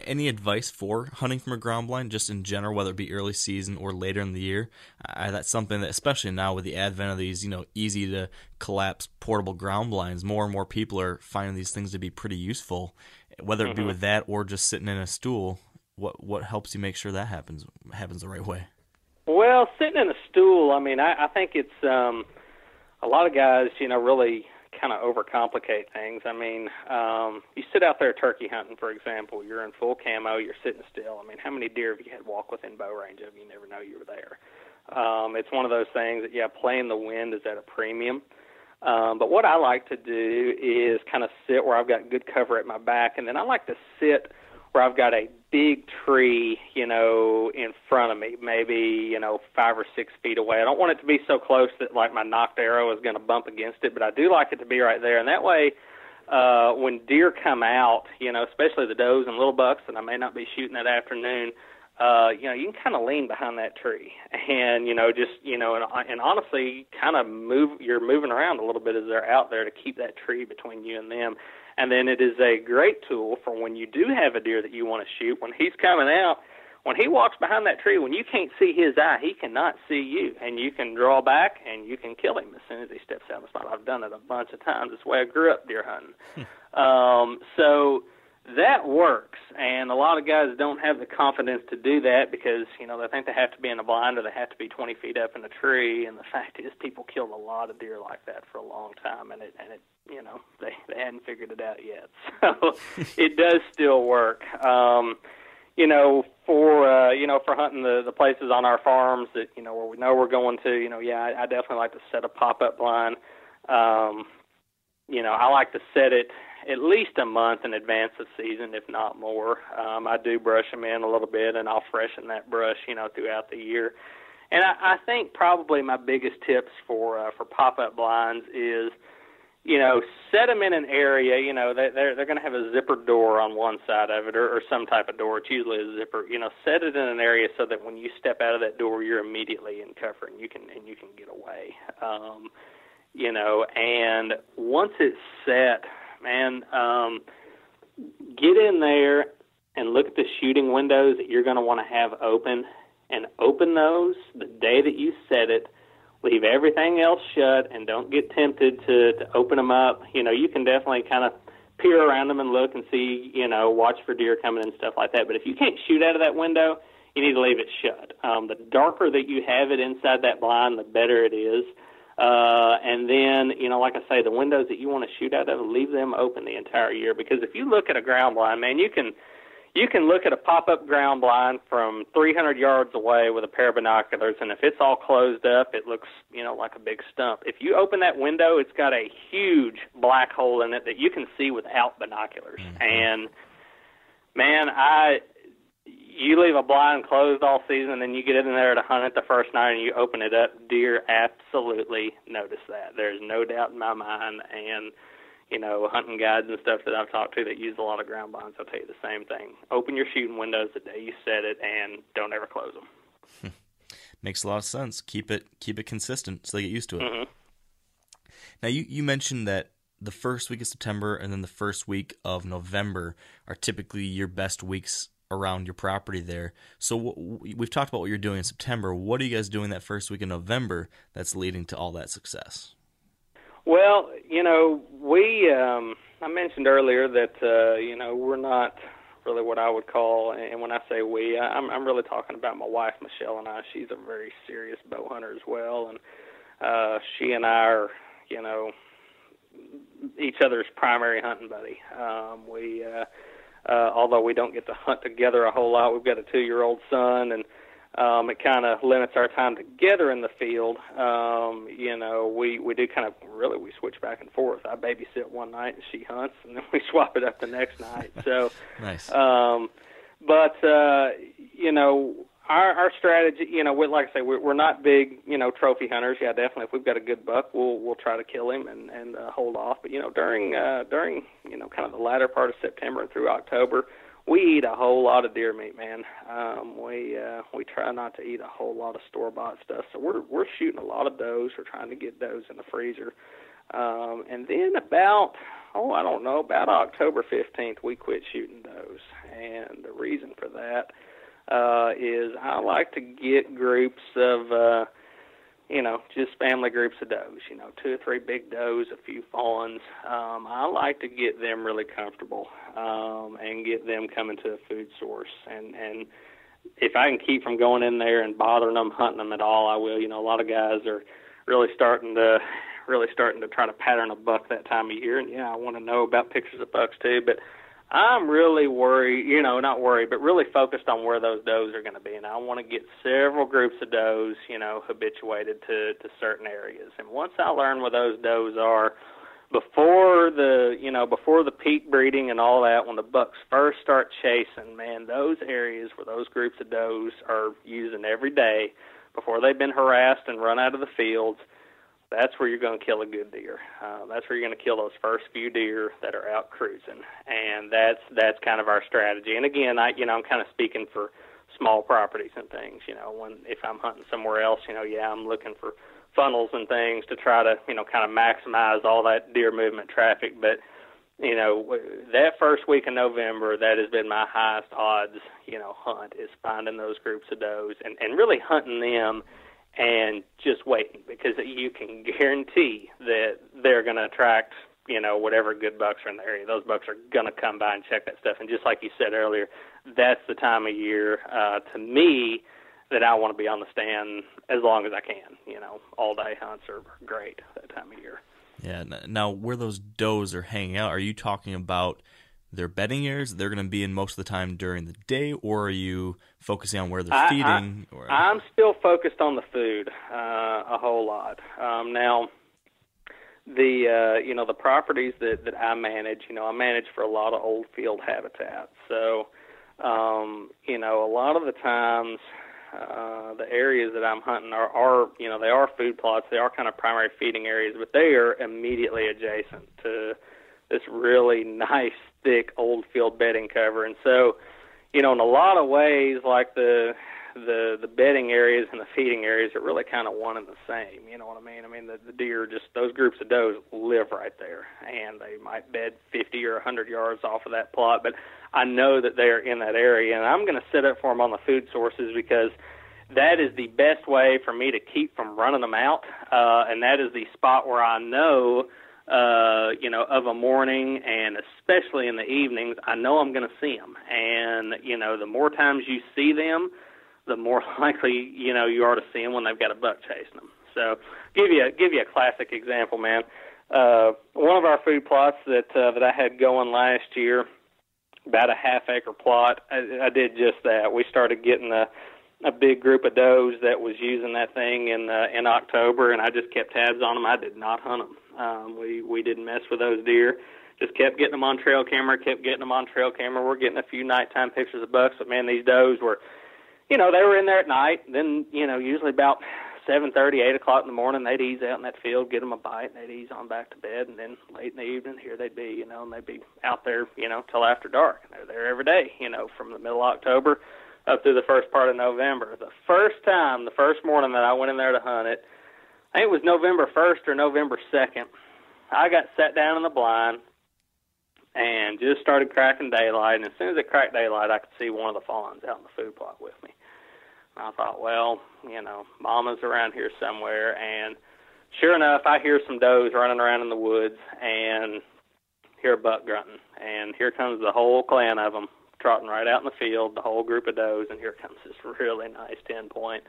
Speaker 2: any advice for hunting from a ground blind, just in general, whether it be early season or later in the year? Uh, that's something that, especially now with the advent of these, you know, easy to collapse portable ground blinds, more and more people are finding these things to be pretty useful. Whether it mm-hmm. be with that or just sitting in a stool, what what helps you make sure that happens happens the right way?
Speaker 4: Well, sitting in a stool, I mean, I, I think it's um, a lot of guys, you know, really kind of overcomplicate things. I mean, um, you sit out there turkey hunting, for example. You're in full camo. You're sitting still. I mean, how many deer have you had walk within bow range of you? Never know you were there. Um, it's one of those things that yeah, playing the wind is at a premium. Um, but what I like to do is kind of sit where I've got good cover at my back, and then I like to sit where I've got a big tree, you know, in front of me, maybe, you know, five or six feet away. I don't want it to be so close that like my nocked arrow is going to bump against it, but I do like it to be right there. And that way, uh, when deer come out, you know, especially the does and little bucks that I may not be shooting that afternoon, uh, you know, you can kind of lean behind that tree and, you know, just, you know, and, and honestly kind of move, you're moving around a little bit as they're out there to keep that tree between you and them. And then it is a great tool for when you do have a deer that you want to shoot. When he's coming out, when he walks behind that tree, when you can't see his eye, he cannot see you, and you can draw back and you can kill him as soon as he steps out of the spot. I've done it a bunch of times. It's the way I grew up deer hunting. Hmm. um, so that works, and a lot of guys don't have the confidence to do that because you know they think they have to be in a blind or they have to be 20 feet up in a tree. And the fact is, people killed a lot of deer like that for a long time, and it and it you know they they hadn't figured it out yet. So it does still work. Um, you know, for uh, you know, for hunting the the places on our farms that you know where we know we're going to, you know, yeah, I, I definitely like to set a pop up blind. Um, you know, I like to set it at least a month in advance of season, if not more. Um, I do brush them in a little bit, and I'll freshen that brush, you know, throughout the year. And I, I think probably my biggest tips for uh, for pop up blinds is, you know, set them in an area. You know, they, they're they're going to have a zipper door on one side of it, or, or some type of door. It's usually a zipper. You know, set it in an area so that when you step out of that door, you're immediately in cover and you can and you can get away. Um, you know, and once it's set, man. Um, get in there and look at the shooting windows that you're going to want to have open, and open those the day that you set it. Leave everything else shut, and don't get tempted to to open them up. You know, you can definitely kind of peer around them and look and see, you know, watch for deer coming and stuff like that. But if you can't shoot out of that window, you need to leave it shut. Um, the darker that you have it inside that blind, the better it is. Uh, and then, you know, like I say, the windows that you want to shoot out of, leave them open the entire year. Because if you look at a ground blind, man, you can you can look at a pop-up ground blind from 300 yards away with a pair of binoculars, and if it's all closed up, it looks, you know, like a big stump. If you open that window, it's got a huge black hole in it that you can see without binoculars. Mm-hmm. And man, I you leave a blind closed all season, and then you get in there to hunt it the first night, and you open it up. Deer absolutely notice that. There's no doubt in my mind, and you know, hunting guides and stuff that I've talked to that use a lot of ground blinds, I'll tell you the same thing. Open your shooting windows the day you set it, and don't ever close them.
Speaker 2: Makes a lot of sense. Keep it keep it consistent so they get used to it.
Speaker 4: Mm-hmm.
Speaker 2: Now you you mentioned that the first week of September and then the first week of November are typically your best weeks around your property there. So we've talked about what you're doing in September. What are you guys doing that first week in November that's leading to all that success?
Speaker 4: Well, you know, we um, I mentioned earlier that uh, you know we're not really what I would call, and when I say we, I'm, I'm really talking about my wife Michelle and I. She's a very serious bow hunter as well, and uh, she and I are, you know, each other's primary hunting buddy. Um, we uh, uh, although we don't get to hunt together a whole lot. We've got a two-year-old son, and um, it kind of limits our time together in the field. Um, you know, we we do kind of really we switch back and forth. I babysit one night and she hunts, and then we swap it up the next night. So
Speaker 2: nice.
Speaker 4: Um, but uh, you know, our our strategy, you know, we, like I say, we're, we're not big, you know, trophy hunters. Yeah, definitely. If we've got a good buck, we'll we'll try to kill him and and uh, hold off. But you know, during uh, during you know, kind of the latter part of September and through October we eat a whole lot of deer meat, man. Um, we uh, we try not to eat a whole lot of store bought stuff, so we're we're shooting a lot of does. We're trying to get does in the freezer, um, and then about oh I don't know about October fifteenth we quit shooting does, and the reason for that uh, is I like to get groups of uh, you know, just family groups of does, you know, two or three big does, a few fawns. Um, I like to get them really comfortable um, and get them coming to a food source. And, and if I can keep from going in there and bothering them, hunting them at all, I will. You know, a lot of guys are really starting to really starting to try to pattern a buck that time of year. And yeah, I want to know about pictures of bucks too, but I'm really worried, you know, not worried, but really focused on where those does are going to be. And I want to get several groups of does, you know, habituated to, to certain areas. And once I learn where those does are, before the, you know, before the peak breeding and all that, when the bucks first start chasing, man, those areas where those groups of does are using every day, before they've been harassed and run out of the fields – that's where you're going to kill a good deer. Uh, that's where you're going to kill those first few deer that are out cruising, and that's that's kind of our strategy. And again, I you know I'm kind of speaking for small properties and things. You know, when if I'm hunting somewhere else, you know, yeah, I'm looking for funnels and things to try to you know kind of maximize all that deer movement traffic. But you know, that first week in November, that has been my highest odds, you know, hunt is finding those groups of does and and really hunting them and just waiting because you can guarantee that they're going to attract you know whatever good bucks are in the area. Those bucks are going to come by and check that stuff. And just like you said earlier, that's the time of year uh, to me that I want to be on the stand as long as I can. You know, all day hunts are great that time of year.
Speaker 2: Yeah. Now, where those does are hanging out, are you talking about their bedding areas they're going to be in most of the time during the day, or are you focusing on where they're I, feeding?
Speaker 4: I, or... I'm still focused on the food uh, a whole lot. Um, now, the uh, you know the properties that that I manage, you know, I manage for a lot of old field habitat. So, um, you know, a lot of the times. Uh, the areas that I'm hunting are, are, you know, they are food plots. They are kind of primary feeding areas, but they are immediately adjacent to this really nice thick old field bedding cover. And so, you know, in a lot of ways, like the the the bedding areas and the feeding areas are really kind of one and the same. You know what I mean? I mean the, the deer just those groups of does live right there, and they might bed 50 or 100 yards off of that plot, but I know that they are in that area, and I'm going to set up for them on the food sources because that is the best way for me to keep from running them out, uh, and that is the spot where I know uh, you know, of a morning and especially in the evenings, I know I'm going to see them. And, you know, the more times you see them, the more likely, you know, you are to see them when they've got a buck chasing them. So, give you a, give you a classic example, man. Uh, one of our food plots that uh, that I had going last year, about a half acre plot, I, I did just that. We started getting a a big group of does that was using that thing in uh, in October, and I just kept tabs on them. I did not hunt them. Um, we we didn't mess with those deer. Just kept getting them on trail camera. Kept getting them on trail camera. We're getting a few nighttime pictures of bucks, but man, these does were, you know, they were in there at night. Then you know, usually about seven thirty, eight o'clock in the morning, they'd ease out in that field, get them a bite, and they'd ease on back to bed. And then late in the evening, here they'd be, you know, and they'd be out there, you know, till after dark. And they're there every day, you know, from the middle of October up through the first part of November. The first time, the first morning that I went in there to hunt it, I think it was November 1st or November 2nd. I got sat down in the blind and just started cracking daylight. And as soon as it cracked daylight, I could see one of the fawns out in the food plot with me. And I thought, well, you know, Mama's around here somewhere. And sure enough, I hear some does running around in the woods and hear a buck grunting. And here comes the whole clan of them trotting right out in the field, the whole group of does. And here comes this really nice 10 point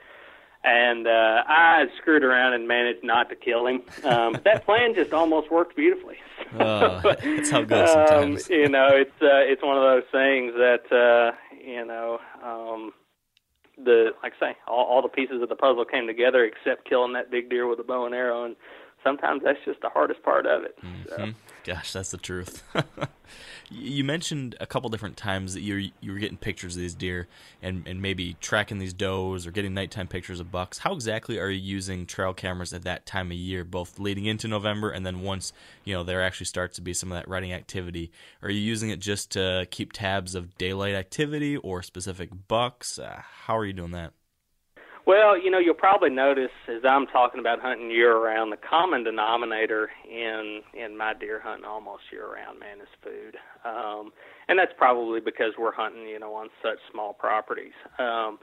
Speaker 4: and uh, I screwed around and managed not to kill him. Um, but that plan just almost worked beautifully.
Speaker 2: uh, that's how it goes sometimes.
Speaker 4: Um, you know, it's uh, it's one of those things that uh, you know um, the like I say, all, all the pieces of the puzzle came together except killing that big deer with a bow and arrow, and sometimes that's just the hardest part of it. Mm-hmm. So.
Speaker 2: Gosh, that's the truth. you mentioned a couple different times that you you were getting pictures of these deer and, and maybe tracking these does or getting nighttime pictures of bucks. How exactly are you using trail cameras at that time of year, both leading into November and then once you know there actually starts to be some of that rutting activity? Are you using it just to keep tabs of daylight activity or specific bucks? Uh, how are you doing that?
Speaker 4: Well, you know, you'll probably notice as I'm talking about hunting year round, the common denominator in in my deer hunting almost year round, man, is food. Um, and that's probably because we're hunting, you know, on such small properties. Um,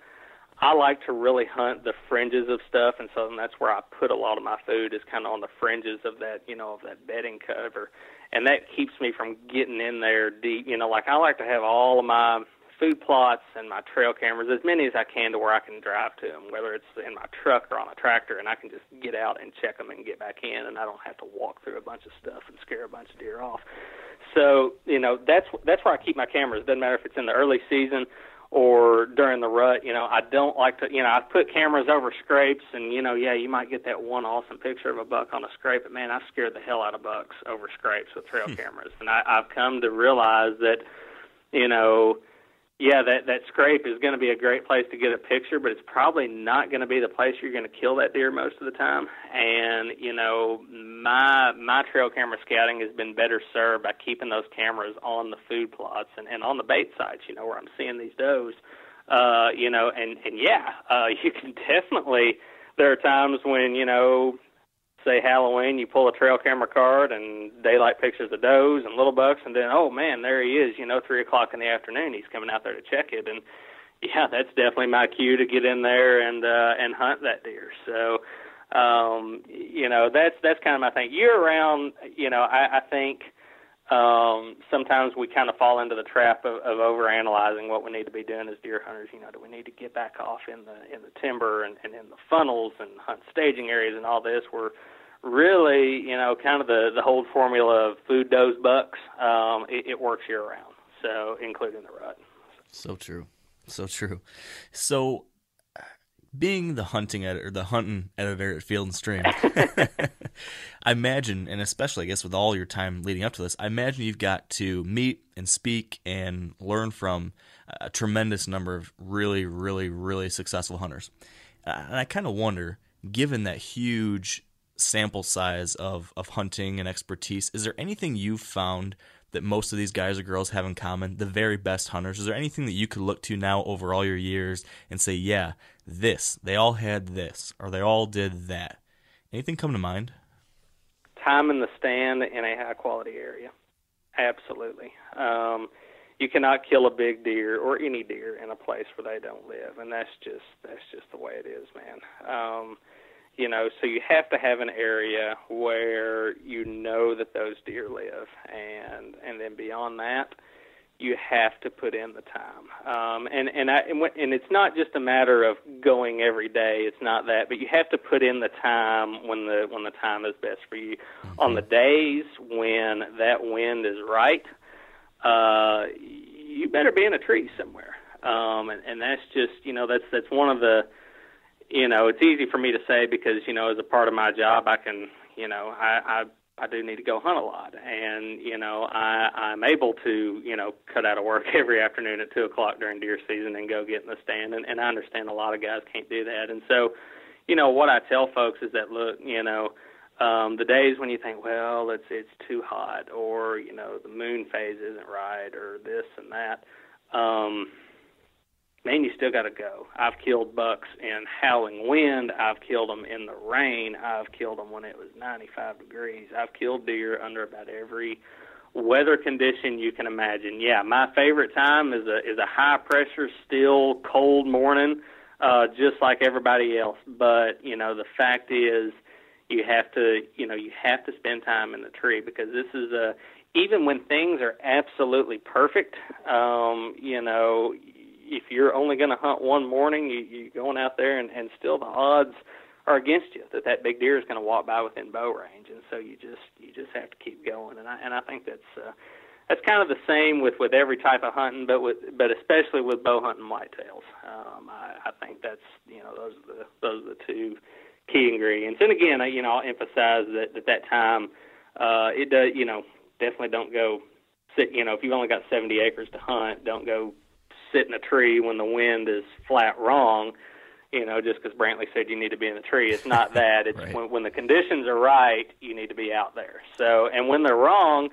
Speaker 4: I like to really hunt the fringes of stuff, and so that's where I put a lot of my food is kind of on the fringes of that, you know, of that bedding cover, and that keeps me from getting in there deep. You know, like I like to have all of my food plots and my trail cameras, as many as I can to where I can drive to them, whether it's in my truck or on a tractor, and I can just get out and check them and get back in, and I don't have to walk through a bunch of stuff and scare a bunch of deer off. So you know that's that's where I keep my cameras. Doesn't matter if it's in the early season or during the rut. You know I don't like to. You know I put cameras over scrapes, and you know yeah you might get that one awesome picture of a buck on a scrape, but man I've scared the hell out of bucks over scrapes with trail hmm. cameras, and I, I've come to realize that you know yeah, that that scrape is going to be a great place to get a picture, but it's probably not going to be the place you're going to kill that deer most of the time. And you know, my my trail camera scouting has been better served by keeping those cameras on the food plots and and on the bait sites. You know, where I'm seeing these does. Uh, you know, and and yeah, uh, you can definitely. There are times when you know say Halloween, you pull a trail camera card and daylight pictures of does and little bucks, and then oh man, there he is. You know, three o'clock in the afternoon, he's coming out there to check it, and yeah, that's definitely my cue to get in there and uh, and hunt that deer. So, um, you know, that's that's kind of my thing. Year round, you know, I, I think um, sometimes we kind of fall into the trap of, of over analyzing what we need to be doing as deer hunters. You know, do we need to get back off in the in the timber and, and in the funnels and hunt staging areas and all this? We're really, you know, kind of the the whole formula of food does bucks. Um, it, it works year round, so including the rut.
Speaker 2: So true, so true. So, being the hunting editor, the hunting editor at Field and Stream, I imagine, and especially I guess with all your time leading up to this, I imagine you've got to meet and speak and learn from a tremendous number of really, really, really successful hunters. Uh, and I kind of wonder, given that huge sample size of of hunting and expertise, is there anything you've found that most of these guys or girls have in common? The very best hunters. Is there anything that you could look to now over all your years and say, yeah, this they all had this or they all did that? Anything come to mind?
Speaker 4: Time in the stand in a high quality area. Absolutely. Um, you cannot kill a big deer or any deer in a place where they don't live, and that's just that's just the way it is, man. Um, you know so you have to have an area where you know that those deer live. And and then beyond that you have to put in the time. Um and and i and, and it's not just a matter of going every day. It's not that but you have to put in the time when the when the time is best for you. Mm-hmm. on the days when that wind is right uh you better be in a tree somewhere. Um and and that's just you know that's that's one of the you know, it's easy for me to say because, you know, as a part of my job, I can, you know, I, I I do need to go hunt a lot, and you know I I'm able to you know cut out of work every afternoon at two o'clock during deer season and go get in the stand, and, and I understand a lot of guys can't do that, and so you know what I tell folks is that look you know um, the days when you think well it's it's too hot or you know the moon phase isn't right or this and that um, man, you still got to go. I've killed bucks in howling wind. I've killed them in the rain. I've killed them when it was 95 degrees. I've killed deer under about every weather condition you can imagine. Yeah, my favorite time is a is a high pressure, still cold morning, uh, just like everybody else. But you know, the fact is, you have to you know you have to spend time in the tree because this is a even when things are absolutely perfect, um, you know, if you're only going to hunt one morning, you, you're going out there, and, and still the odds are against you that that big deer is going to walk by within bow range, and so you just you just have to keep going. And I and I think that's uh, that's kind of the same with with every type of hunting, but with but especially with bow hunting whitetails. Um, I, I think that's you know those are the those are the two key ingredients. And again, I, you know, I'll emphasize that at that time, uh, it does you know definitely don't go sit. You know, if you've only got 70 acres to hunt, don't go sit in a tree when the wind is flat wrong. You know, just because Brantley said you need to be in the tree, it's not that. It's
Speaker 2: right.
Speaker 4: when when the conditions are right, you need to be out there. So, and when they're wrong,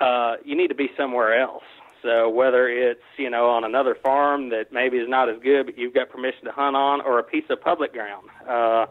Speaker 4: uh, you need to be somewhere else. So whether it's you know on another farm that maybe is not as good, but you've got permission to hunt on, or a piece of public ground, uh,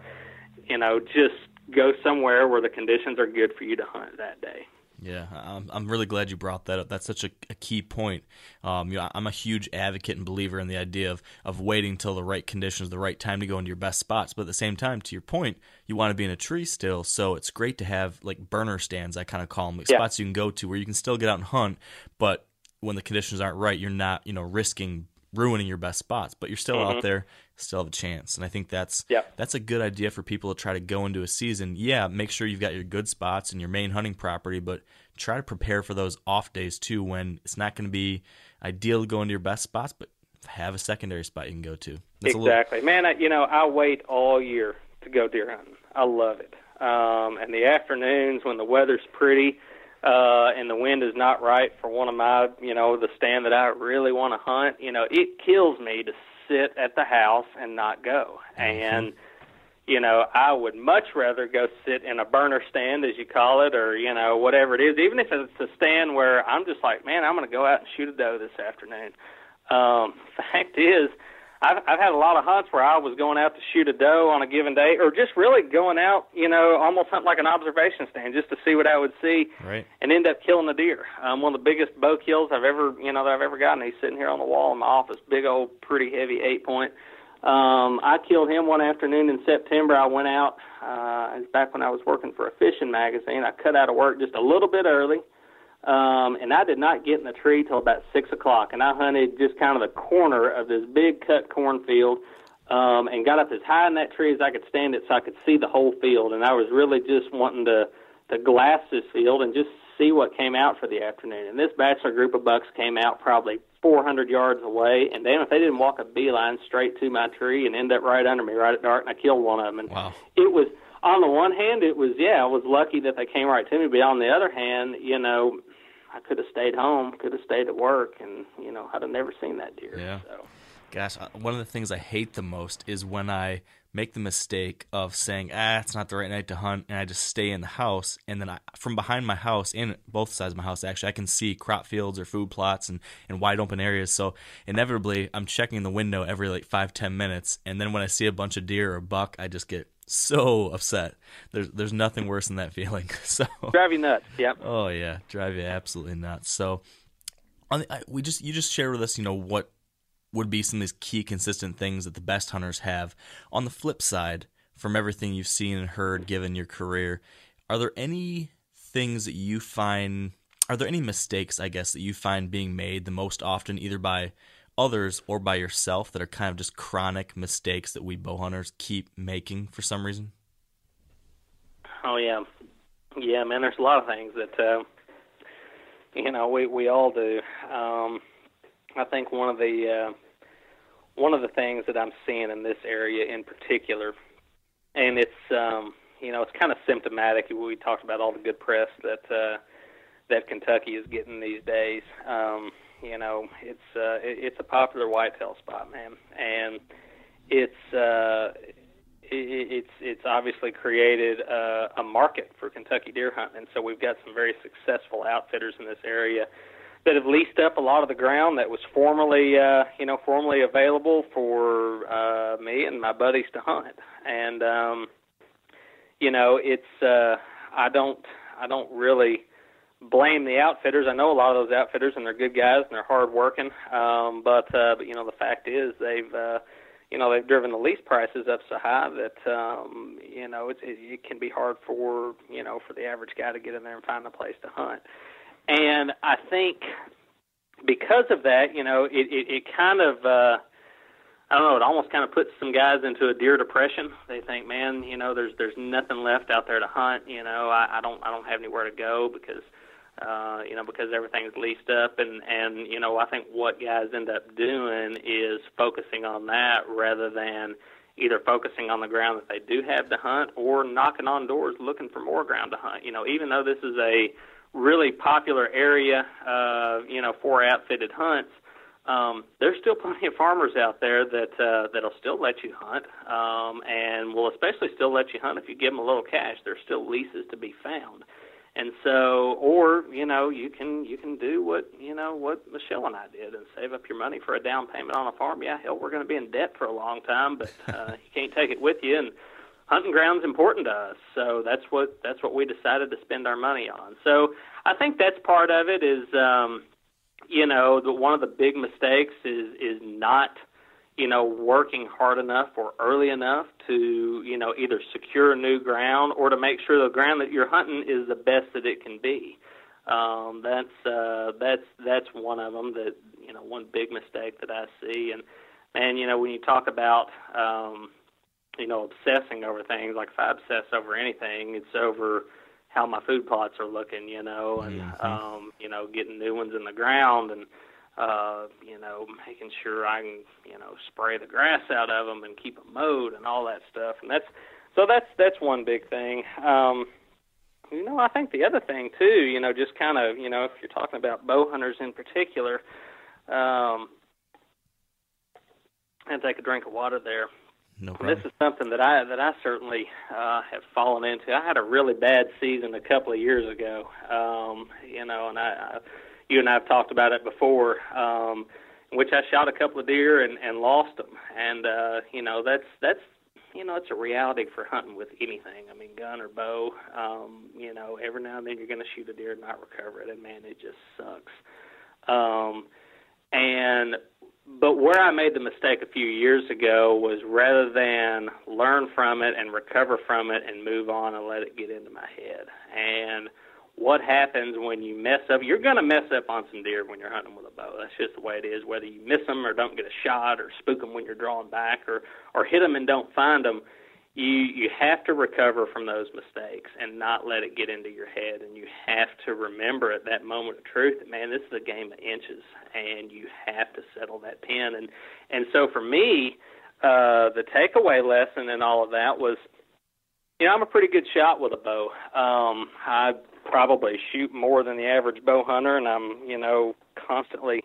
Speaker 4: you know, just go somewhere where the conditions are good for you to hunt that day.
Speaker 2: Yeah, I'm, I'm really glad you brought that up. That's such a, a key point. Um, you know, I'm a huge advocate and believer in the idea of, of waiting till the right conditions, the right time to go into your best spots. But at the same time, to your point, you want to be in a tree still. So it's great to have like burner stands, I kind of call them, like
Speaker 4: Yeah.
Speaker 2: spots you can go to where you can still get out and hunt. But when the conditions aren't right, you're not, you know, risking ruining your best spots, but you're still out there, still have a chance. And I think that's that's a good idea for people to try to go into a season. Yeah, make sure you've got your good spots and your main hunting property, but try to prepare for those off days too when it's not going to be ideal to go into your best spots, but have a secondary spot you can go to. That's a little-
Speaker 4: exactly, man. I, you know, I wait all year to go deer hunting. I love it. Um, and the afternoons when the weather's pretty uh, and the wind is not right for one of my, you know, the stand that I really want to hunt. You know, it kills me to sit at the house and not go. And you know, I would much rather go sit in a burner stand, as you call it, or you know, whatever it is. Even if it's a stand where I'm just like, man, I'm going to go out and shoot a doe this afternoon. Um, fact is, I've, I've had a lot of hunts where I was going out to shoot a doe on a given day, or just really going out, you know, almost hunting like an observation stand, just to see what I would see,
Speaker 2: Right.
Speaker 4: and end up killing a deer. Um, one of the biggest bow kills I've ever, you know, that I've ever gotten. He's sitting here on the wall in my office, big old, pretty heavy eight point. Um, I killed him one afternoon in September. I went out. Uh, back when I was working for a fishing magazine. I cut out of work just a little bit early, um, and I did not get in the tree till about six o'clock. And I hunted just kind of the corner of this big cut cornfield, um, and got up as high in that tree as I could stand it, so I could see the whole field. And I was really just wanting to to glass this field and just see what came out for the afternoon. And this bachelor group of bucks came out probably 400 yards away, and damn if they didn't walk a beeline straight to my tree and end up right under me right at dark, and I killed one of them. And
Speaker 2: Wow.
Speaker 4: it was on the one hand, it was yeah, I was lucky that they came right to me, but on the other hand, you know, I could have stayed home, could have stayed at work, and you know, I'd have never seen that deer.
Speaker 2: Yeah.
Speaker 4: So.
Speaker 2: Gosh, uh, one of the things I hate the most is when I make the mistake of saying, ah, it's not the right night to hunt, and I just stay in the house. And then I, from behind my house, and both sides of my house, actually, I can see crop fields or food plots and, and wide open areas. So inevitably, I'm checking the window every like five, ten minutes. And then when I see a bunch of deer or a buck, I just get so upset. There's, there's nothing worse than that feeling. So.
Speaker 4: Drive you nuts. Yep.
Speaker 2: Oh yeah, drive you absolutely nuts. So, on the, I, we just you just shared with us, you know, what would be some of these key consistent things that the best hunters have. On the flip side, from everything you've seen and heard, given your career, are there any things that you find? Are there any mistakes, I guess, that you find being made the most often, either by others or by yourself, that are kind of just chronic mistakes that we bow hunters keep making for some reason?
Speaker 4: Oh yeah, yeah, man. There's a lot of things that uh, you know we we all do. Um, I think one of the uh, one of the things that I'm seeing in this area in particular, and it's um, you know it's kind of symptomatic. We talked about all the good press that uh, that Kentucky is getting these days. Um, you know, it's uh, it, it's a popular whitetail spot, man, and it's uh, it, it's it's obviously created uh, a market for Kentucky deer hunting, and so we've got some very successful outfitters in this area that have leased up a lot of the ground that was formerly uh, you know formerly available for uh, me and my buddies to hunt, and um, you know it's uh, I don't I don't really blame the outfitters. I know a lot of those outfitters, and they're good guys and they're hard working. Um, but uh, but you know the fact is they've uh, you know they've driven the lease prices up so high that um, you know it's, it, it can be hard for you know for the average guy to get in there and find a place to hunt. And I think because of that, you know, it it, it kind of uh, I don't know. It almost kind of puts some guys into a deer depression. They think, man, you know, there's there's nothing left out there to hunt. You know, I, I don't I don't have anywhere to go because Uh, you know, because everything's leased up, and and you know, I think what guys end up doing is focusing on that rather than either focusing on the ground that they do have to hunt or knocking on doors looking for more ground to hunt. You know, even though this is a really popular area, uh, you know, for outfitted hunts, um, there's still plenty of farmers out there that uh, that'll still let you hunt, um, and will especially still let you hunt if you give them a little cash. There's still leases to be found, and so, or you know, you can you can do what you know what Michelle and I did and save up your money for a down payment on a farm. Yeah, hell, we're going to be in debt for a long time, but uh, you can't take it with you. And hunting ground's important to us, so that's what that's what we decided to spend our money on. So I think that's part of it. Is um, you know, the, one of the big mistakes is is not, you know, working hard enough or early enough to, you know, either secure new ground or to make sure the ground that you're hunting is the best that it can be. Um, that's uh, that's that's one of them that you know one big mistake that I see. And man, you know, when you talk about um, you know obsessing over things, like if I obsess over anything, it's over how my food plots are looking, you know, and mm-hmm. um, you know, getting new ones in the ground and uh, you know, making sure I can, you know, spray the grass out of them and keep them mowed and all that stuff. And that's so that's that's one big thing. Um, you know, I think the other thing too, you know, just kind of, you know, if you're talking about bow hunters in particular, um, and take a drink of water there.
Speaker 2: No problem.
Speaker 4: This is something that I that I certainly uh, have fallen into. I had a really bad season a couple of years ago, um, you know, and I, I, you and I have talked about it before, um, in which I shot a couple of deer and, and lost them, and uh, you know that's that's you know it's a reality for hunting with anything. I mean, gun or bow, um, you know, every now and then you're going to shoot a deer and not recover it, and man, it just sucks. Um, and but where I made the mistake a few years ago was rather than learn from it and recover from it and move on and let it get into my head. And what happens when you mess up? You're going to mess up on some deer when you're hunting with a bow. That's just the way it is. Whether you miss them or don't get a shot or spook them when you're drawing back or or hit them and don't find them, you you have to recover from those mistakes and not let it get into your head and you have to remember at that moment of truth that man this is a game of inches and you have to settle that pin and and so for me uh the takeaway lesson and all of that was you know I'm a pretty good shot with a bow um I probably shoot more than the average bow hunter and I'm you know constantly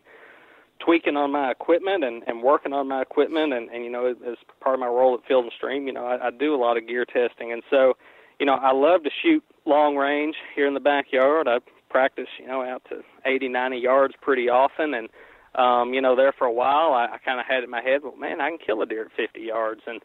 Speaker 4: tweaking on my equipment and, and working on my equipment. And, and you know as part of my role at Field and Stream, you know I, I do a lot of gear testing. And so you know I love to shoot long range here in the backyard. I practice you know out to 80, 90 yards pretty often. And um, you know there for a while I, I kind of had it in my head, well man I can kill a deer at 50 yards. And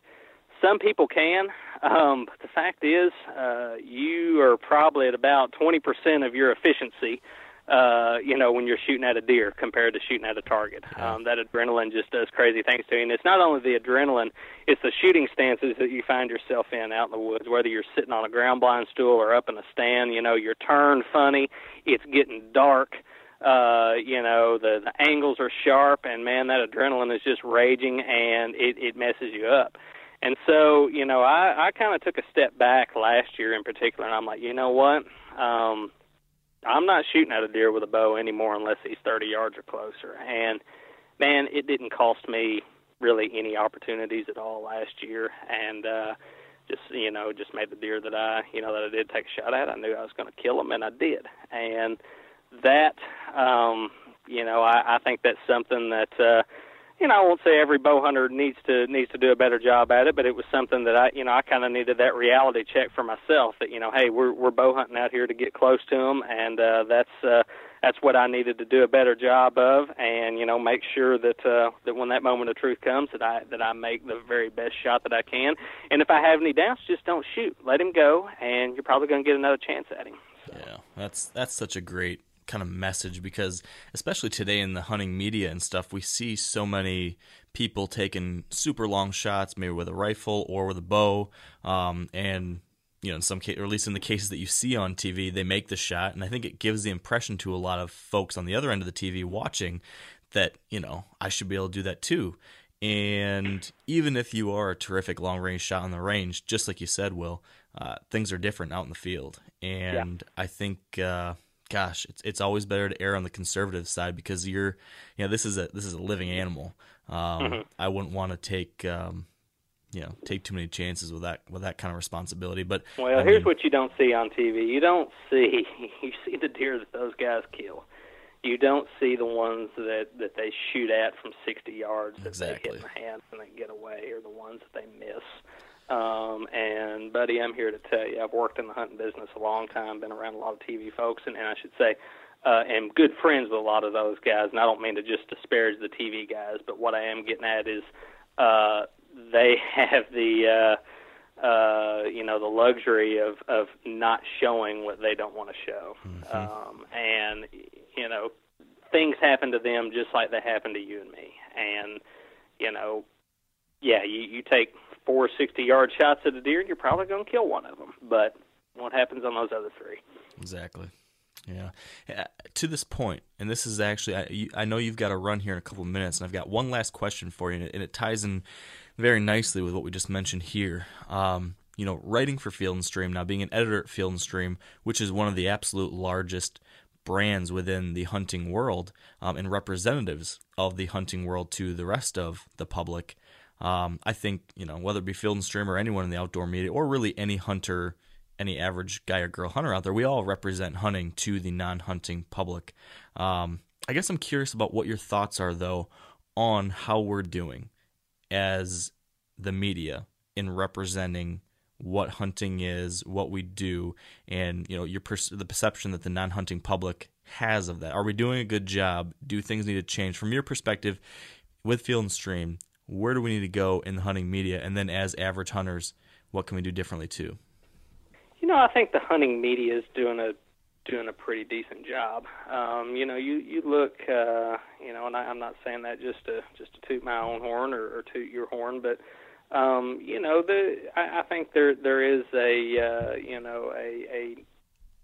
Speaker 4: some people can, um, but the fact is, uh, you are probably at about 20% of your efficiency uh, you know, when you're shooting at a deer compared to shooting at a target. Um, that adrenaline just does crazy things to you. And it's not only the adrenaline, it's the shooting stances that you find yourself in out in the woods, whether you're sitting on a ground blind stool or up in a stand, you know, you're turned funny, it's getting dark. Uh, you know, the, the angles are sharp and man, that adrenaline is just raging and it, it messes you up. And so, you know, I, I kind of took a step back last year in particular and I'm like, you know what? Um, I'm not shooting at a deer with a bow anymore unless he's 30 yards or closer. And man, it didn't cost me really any opportunities at all last year, and uh, just you know, just made the deer that I you know that I did take a shot at. I knew I was going to kill him, and I did. And that, um, you know, I, I think that's something that. uh you know, I won't say every bow hunter needs to needs to do a better job at it, but it was something that I, you know, I kind of needed that reality check for myself that you know, hey, we're we're bow hunting out here to get close to them, and uh, that's uh, that's what I needed to do a better job of, and you know, make sure that uh, that when that moment of truth comes, that I that I make the very best shot that I can, and if I have any doubts, just don't shoot, let him go, and you're probably going to get another chance at him.
Speaker 2: So. Yeah, that's that's such a great kind of message because especially today in the hunting media and stuff we see so many people taking super long shots maybe with a rifle or with a bow um, and you know in some case or at least in the cases that you see on tv they make the shot and i think it gives the impression to a lot of folks on the other end of the tv watching that you know i should be able to do that too and even if you are a terrific long range shot on the range just like you said will uh, things are different out in the field and yeah. i think uh, gosh, it's it's always better to err on the conservative side because you're, you know, this is a this is a living animal. Um, mm-hmm. I wouldn't want to take, um, you know, take too many chances with that with that kind of responsibility. But
Speaker 4: well,
Speaker 2: I
Speaker 4: here's mean, what you don't see on TV. You don't see you see the deer that those guys kill. You don't see the ones that that they shoot at from 60 yards that
Speaker 2: exactly.
Speaker 4: they hit in the hands and they get away, or the ones that they miss. Um, and buddy, I'm here to tell you, I've worked in the hunting business a long time, been around a lot of TV folks, and, and I should say, uh, am good friends with a lot of those guys. And I don't mean to just disparage the TV guys, but what I am getting at is uh, they have the uh, uh, you know the luxury of of not showing what they don't want to show, mm-hmm. um, and you know things happen to them just like they happen to you and me, and you know, yeah, you you take four 60 yard shots at a deer, you're probably going to kill one of them. But what happens on those other three?
Speaker 2: Exactly. Yeah. Uh, to this point, and this is actually, I, you, I know you've got to run here in a couple of minutes, and I've got one last question for you, and it, and it ties in very nicely with what we just mentioned here. Um, you know, writing for Field and Stream, now being an editor at Field and Stream, which is one of the absolute largest brands within the hunting world um, and representatives of the hunting world to the rest of the public. Um, I think you know whether it be Field and Stream or anyone in the outdoor media, or really any hunter, any average guy or girl hunter out there, we all represent hunting to the non-hunting public. Um, I guess I'm curious about what your thoughts are though on how we're doing as the media in representing what hunting is, what we do, and you know your per- the perception that the non-hunting public has of that. Are we doing a good job? Do things need to change from your perspective with Field and Stream? Where do we need to go in the hunting media, and then as average hunters, what can we do differently too?
Speaker 4: You know, I think the hunting media is doing a doing a pretty decent job. Um, you know, you you look, uh, you know, and I, I'm not saying that just to just to toot my own horn or, or toot your horn, but um, you know, the I, I think there there is a uh, you know a a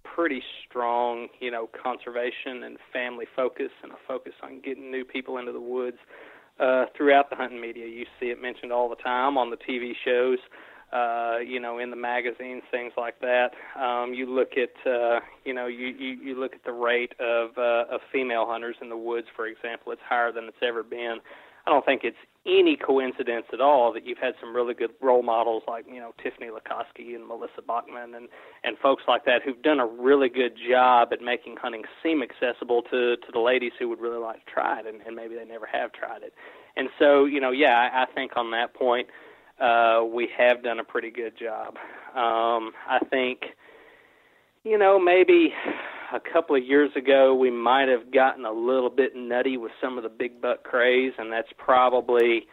Speaker 4: pretty strong you know conservation and family focus and a focus on getting new people into the woods throughout the hunting media. You see it mentioned all the time on the TV shows, uh, you know, in the magazines, things like that. Um, you look at, uh, you know, you, you, you look at the rate of, uh, of female hunters in the woods, for example. It's higher than it's ever been. I don't think it's any coincidence at all that you've had some really good role models like you know Tiffany Lakosky and Melissa Bachman and and folks like that who've done a really good job at making hunting seem accessible to to the ladies who would really like to try it and, and maybe they never have tried it. And so you know yeah I, I think on that point uh, we have done a pretty good job. Um, I think you know maybe a couple of years ago, we might have gotten a little bit nutty with some of the big buck craze, and that's probably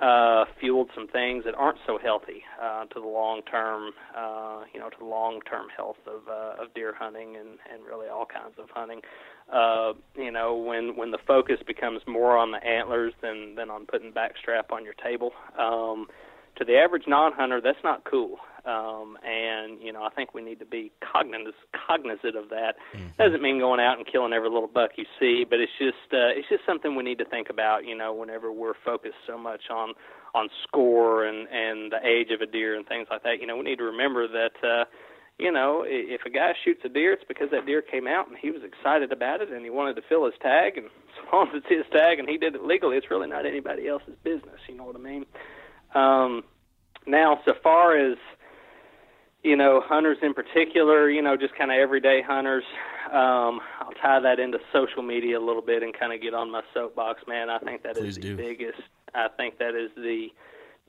Speaker 4: uh, fueled some things that aren't so healthy uh, to the long term, uh, you know, to the long term health of uh, of deer hunting and and really all kinds of hunting. Uh, you know, when when the focus becomes more on the antlers than than on putting backstrap on your table. Um, to the average non-hunter, that's not cool. Um, and you know, I think we need to be cognizant cognizant of that. Mm-hmm. Doesn't mean going out and killing every little buck you see, but it's just uh, it's just something we need to think about. You know, whenever we're focused so much on on score and and the age of a deer and things like that, you know, we need to remember that. Uh, you know, if a guy shoots a deer, it's because that deer came out and he was excited about it and he wanted to fill his tag. And as long as it's his tag and he did it legally, it's really not anybody else's business. You know what I mean? Um, now, so far as you know, hunters in particular, you know, just kind of everyday hunters. Um, I'll tie that into social media a little bit and kind of get on my soapbox, man. I think that
Speaker 2: Please
Speaker 4: is the
Speaker 2: do.
Speaker 4: biggest. I think that is the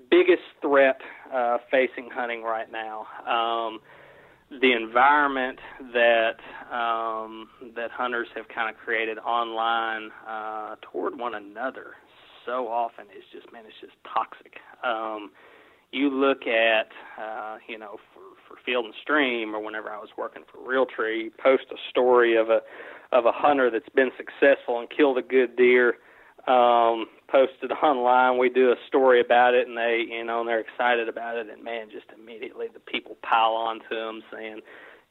Speaker 4: biggest threat uh, facing hunting right now. Um, the environment that um, that hunters have kind of created online uh, toward one another so often is just man, it's just toxic. Um, you look at, uh, you know, for, for Field and Stream, or whenever I was working for Realtree, post a story of a of a hunter that's been successful and killed a good deer, um, posted online. We do a story about it, and they, you know, and they're excited about it. And man, just immediately the people pile on to them saying,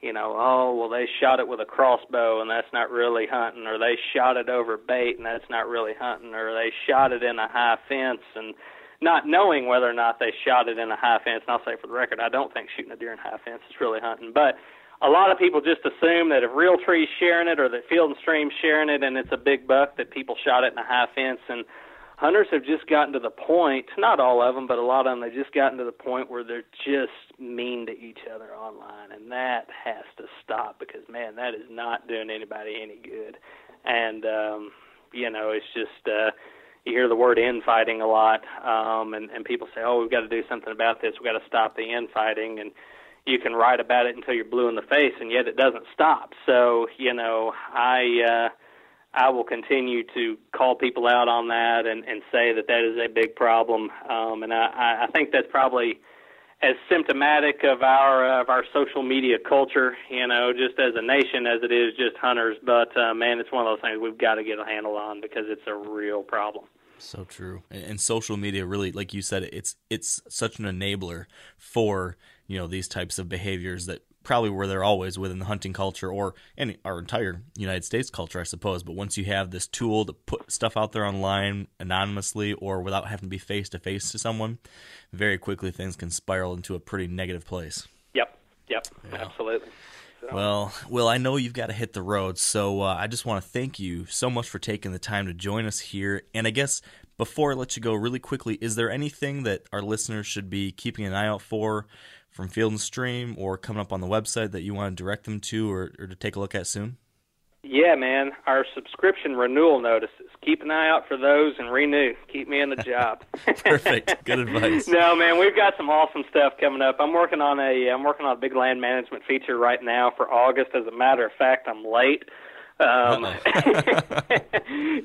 Speaker 4: you know, oh well, they shot it with a crossbow, and that's not really hunting, or they shot it over bait, and that's not really hunting, or they shot it in a high fence, and not knowing whether or not they shot it in a high fence. And I'll say for the record, I don't think shooting a deer in high fence is really hunting. But a lot of people just assume that if Realtree's sharing it or that Field and Stream's sharing it and it's a big buck, that people shot it in a high fence. And hunters have just gotten to the point, not all of them, but a lot of them, they've just gotten to the point where they're just mean to each other online. And that has to stop because, man, that is not doing anybody any good. And, um, you know, it's just, uh, you hear the word infighting a lot, um, and, and people say, oh, we've got to do something about this. We've got to stop the infighting. And, you can write about it until you're blue in the face, and yet it doesn't stop. So you know, I uh, I will continue to call people out on that and, and say that that is a big problem. Um, and I, I think that's probably as symptomatic of our of our social media culture, you know, just as a nation as it is just hunters. But uh, man, it's one of those things we've got to get a handle on because it's a real problem.
Speaker 2: So true. And social media really, like you said, it's it's such an enabler for you know these types of behaviors that probably where they're always within the hunting culture or any our entire United States culture, I suppose. But once you have this tool to put stuff out there online anonymously or without having to be face to face to someone, very quickly things can spiral into a pretty negative place.
Speaker 4: Yep. Yep. Yeah. Absolutely.
Speaker 2: Well, Will, I know you've got to hit the road, so uh, I just want to thank you so much for taking the time to join us here. And I guess before I let you go, really quickly, is there anything that our listeners should be keeping an eye out for from Field and Stream or coming up on the website that you want to direct them to or, or to take a look at soon?
Speaker 4: Yeah, man. Our subscription renewal notices. Keep an eye out for those and renew. Keep me in the job.
Speaker 2: Perfect. Good advice.
Speaker 4: no, man, we've got some awesome stuff coming up. I'm working on a I'm working on a big land management feature right now for August. As a matter of fact, I'm late. Um,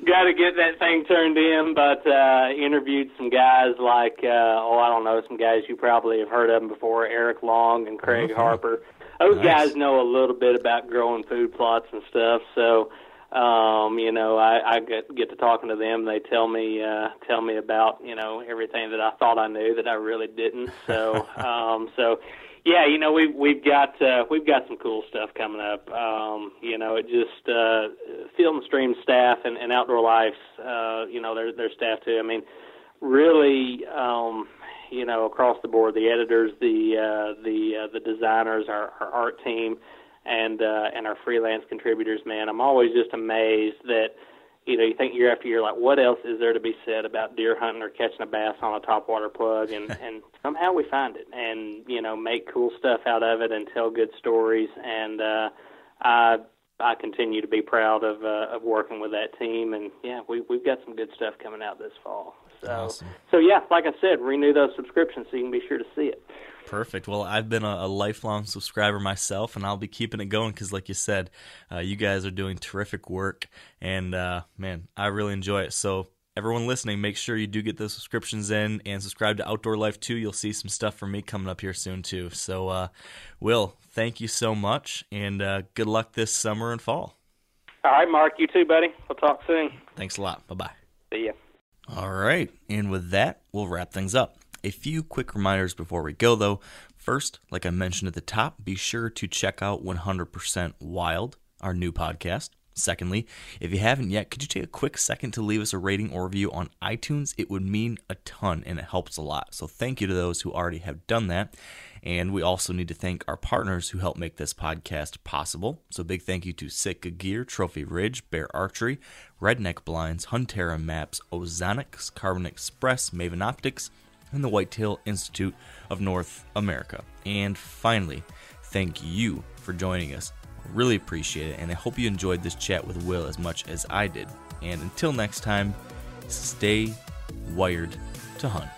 Speaker 4: got to get that thing turned in, but uh, interviewed some guys like, uh, oh, I don't know, some guys you probably have heard of them before, Eric Long and Craig mm-hmm. Harper. Those nice. guys know a little bit about growing food plots and stuff, so um, you know, I, I get get to talking to them. They tell me uh, tell me about you know everything that I thought I knew that I really didn't. So um, so yeah, you know we've we've got uh, we've got some cool stuff coming up. Um, you know, it just uh, Field and Stream staff and, and Outdoor Life's uh, you know their their staff too. I mean, really, um, you know, across the board, the editors, the uh, the uh, the designers, our, our art team, and uh, and our freelance contributors. Man, I'm always just amazed that you know, you think year after year, like, what else is there to be said about deer hunting or catching a bass on a topwater plug? And and somehow we find it, and you know, make cool stuff out of it, and tell good stories. And uh, I I continue to be proud of uh, of working with that team. And yeah, we we've got some good stuff coming out this fall. So awesome. so yeah, like I said, renew those subscriptions so you can be sure to see it.
Speaker 2: Perfect. Well, I've been a, a, lifelong subscriber myself, and I'll be keeping it going because, like you said, uh, you guys are doing terrific work, and uh, man, I really enjoy it. So, everyone listening, make sure you do get those subscriptions in and subscribe to Outdoor Life too. You'll see some stuff from me coming up here soon too. So, uh, Will, thank you so much, and uh, good luck this summer and fall.
Speaker 4: All right, Mark. You too, buddy. We'll talk soon.
Speaker 2: Thanks a lot. Bye bye.
Speaker 4: See ya.
Speaker 2: All right, and with that, we'll wrap things up. A few quick reminders before we go, though. First, like I mentioned at the top, be sure to check out 100% Wild, our new podcast. Secondly, if you haven't yet, could you take a quick second to leave us a rating or review on iTunes? It would mean a ton and it helps a lot. So thank you to those who already have done that. And we also need to thank our partners who help make this podcast possible. So big thank you to Sitka Gear, Trophy Ridge, Bear Archery, Redneck Blinds, Huntera Maps, Ozonics, Carbon Express, Maven Optics, and the Whitetail Institute of North America. And finally, thank you for joining us. Really appreciate it, and I hope you enjoyed this chat with Will as much as I did. And until next time, stay wired to hunt.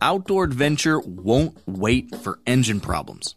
Speaker 2: Outdoor adventure won't wait for engine problems.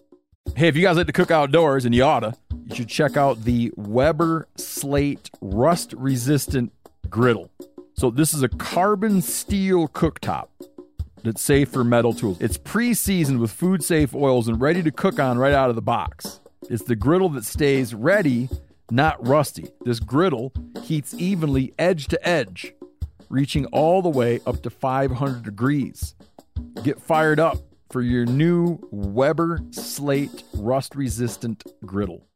Speaker 5: Hey, if you guys like to cook outdoors, and you oughta, you should check out the Weber Slate Rust Resistant Griddle. So, this is a carbon steel cooktop. that's safe for metal tools. It's pre seasoned with food safe oils and ready to cook on right out of the box. It's the griddle that stays ready, not rusty. This griddle heats evenly edge to edge, reaching all the way up to 500 degrees. Get fired up for your new Weber Slate rust resistant griddle.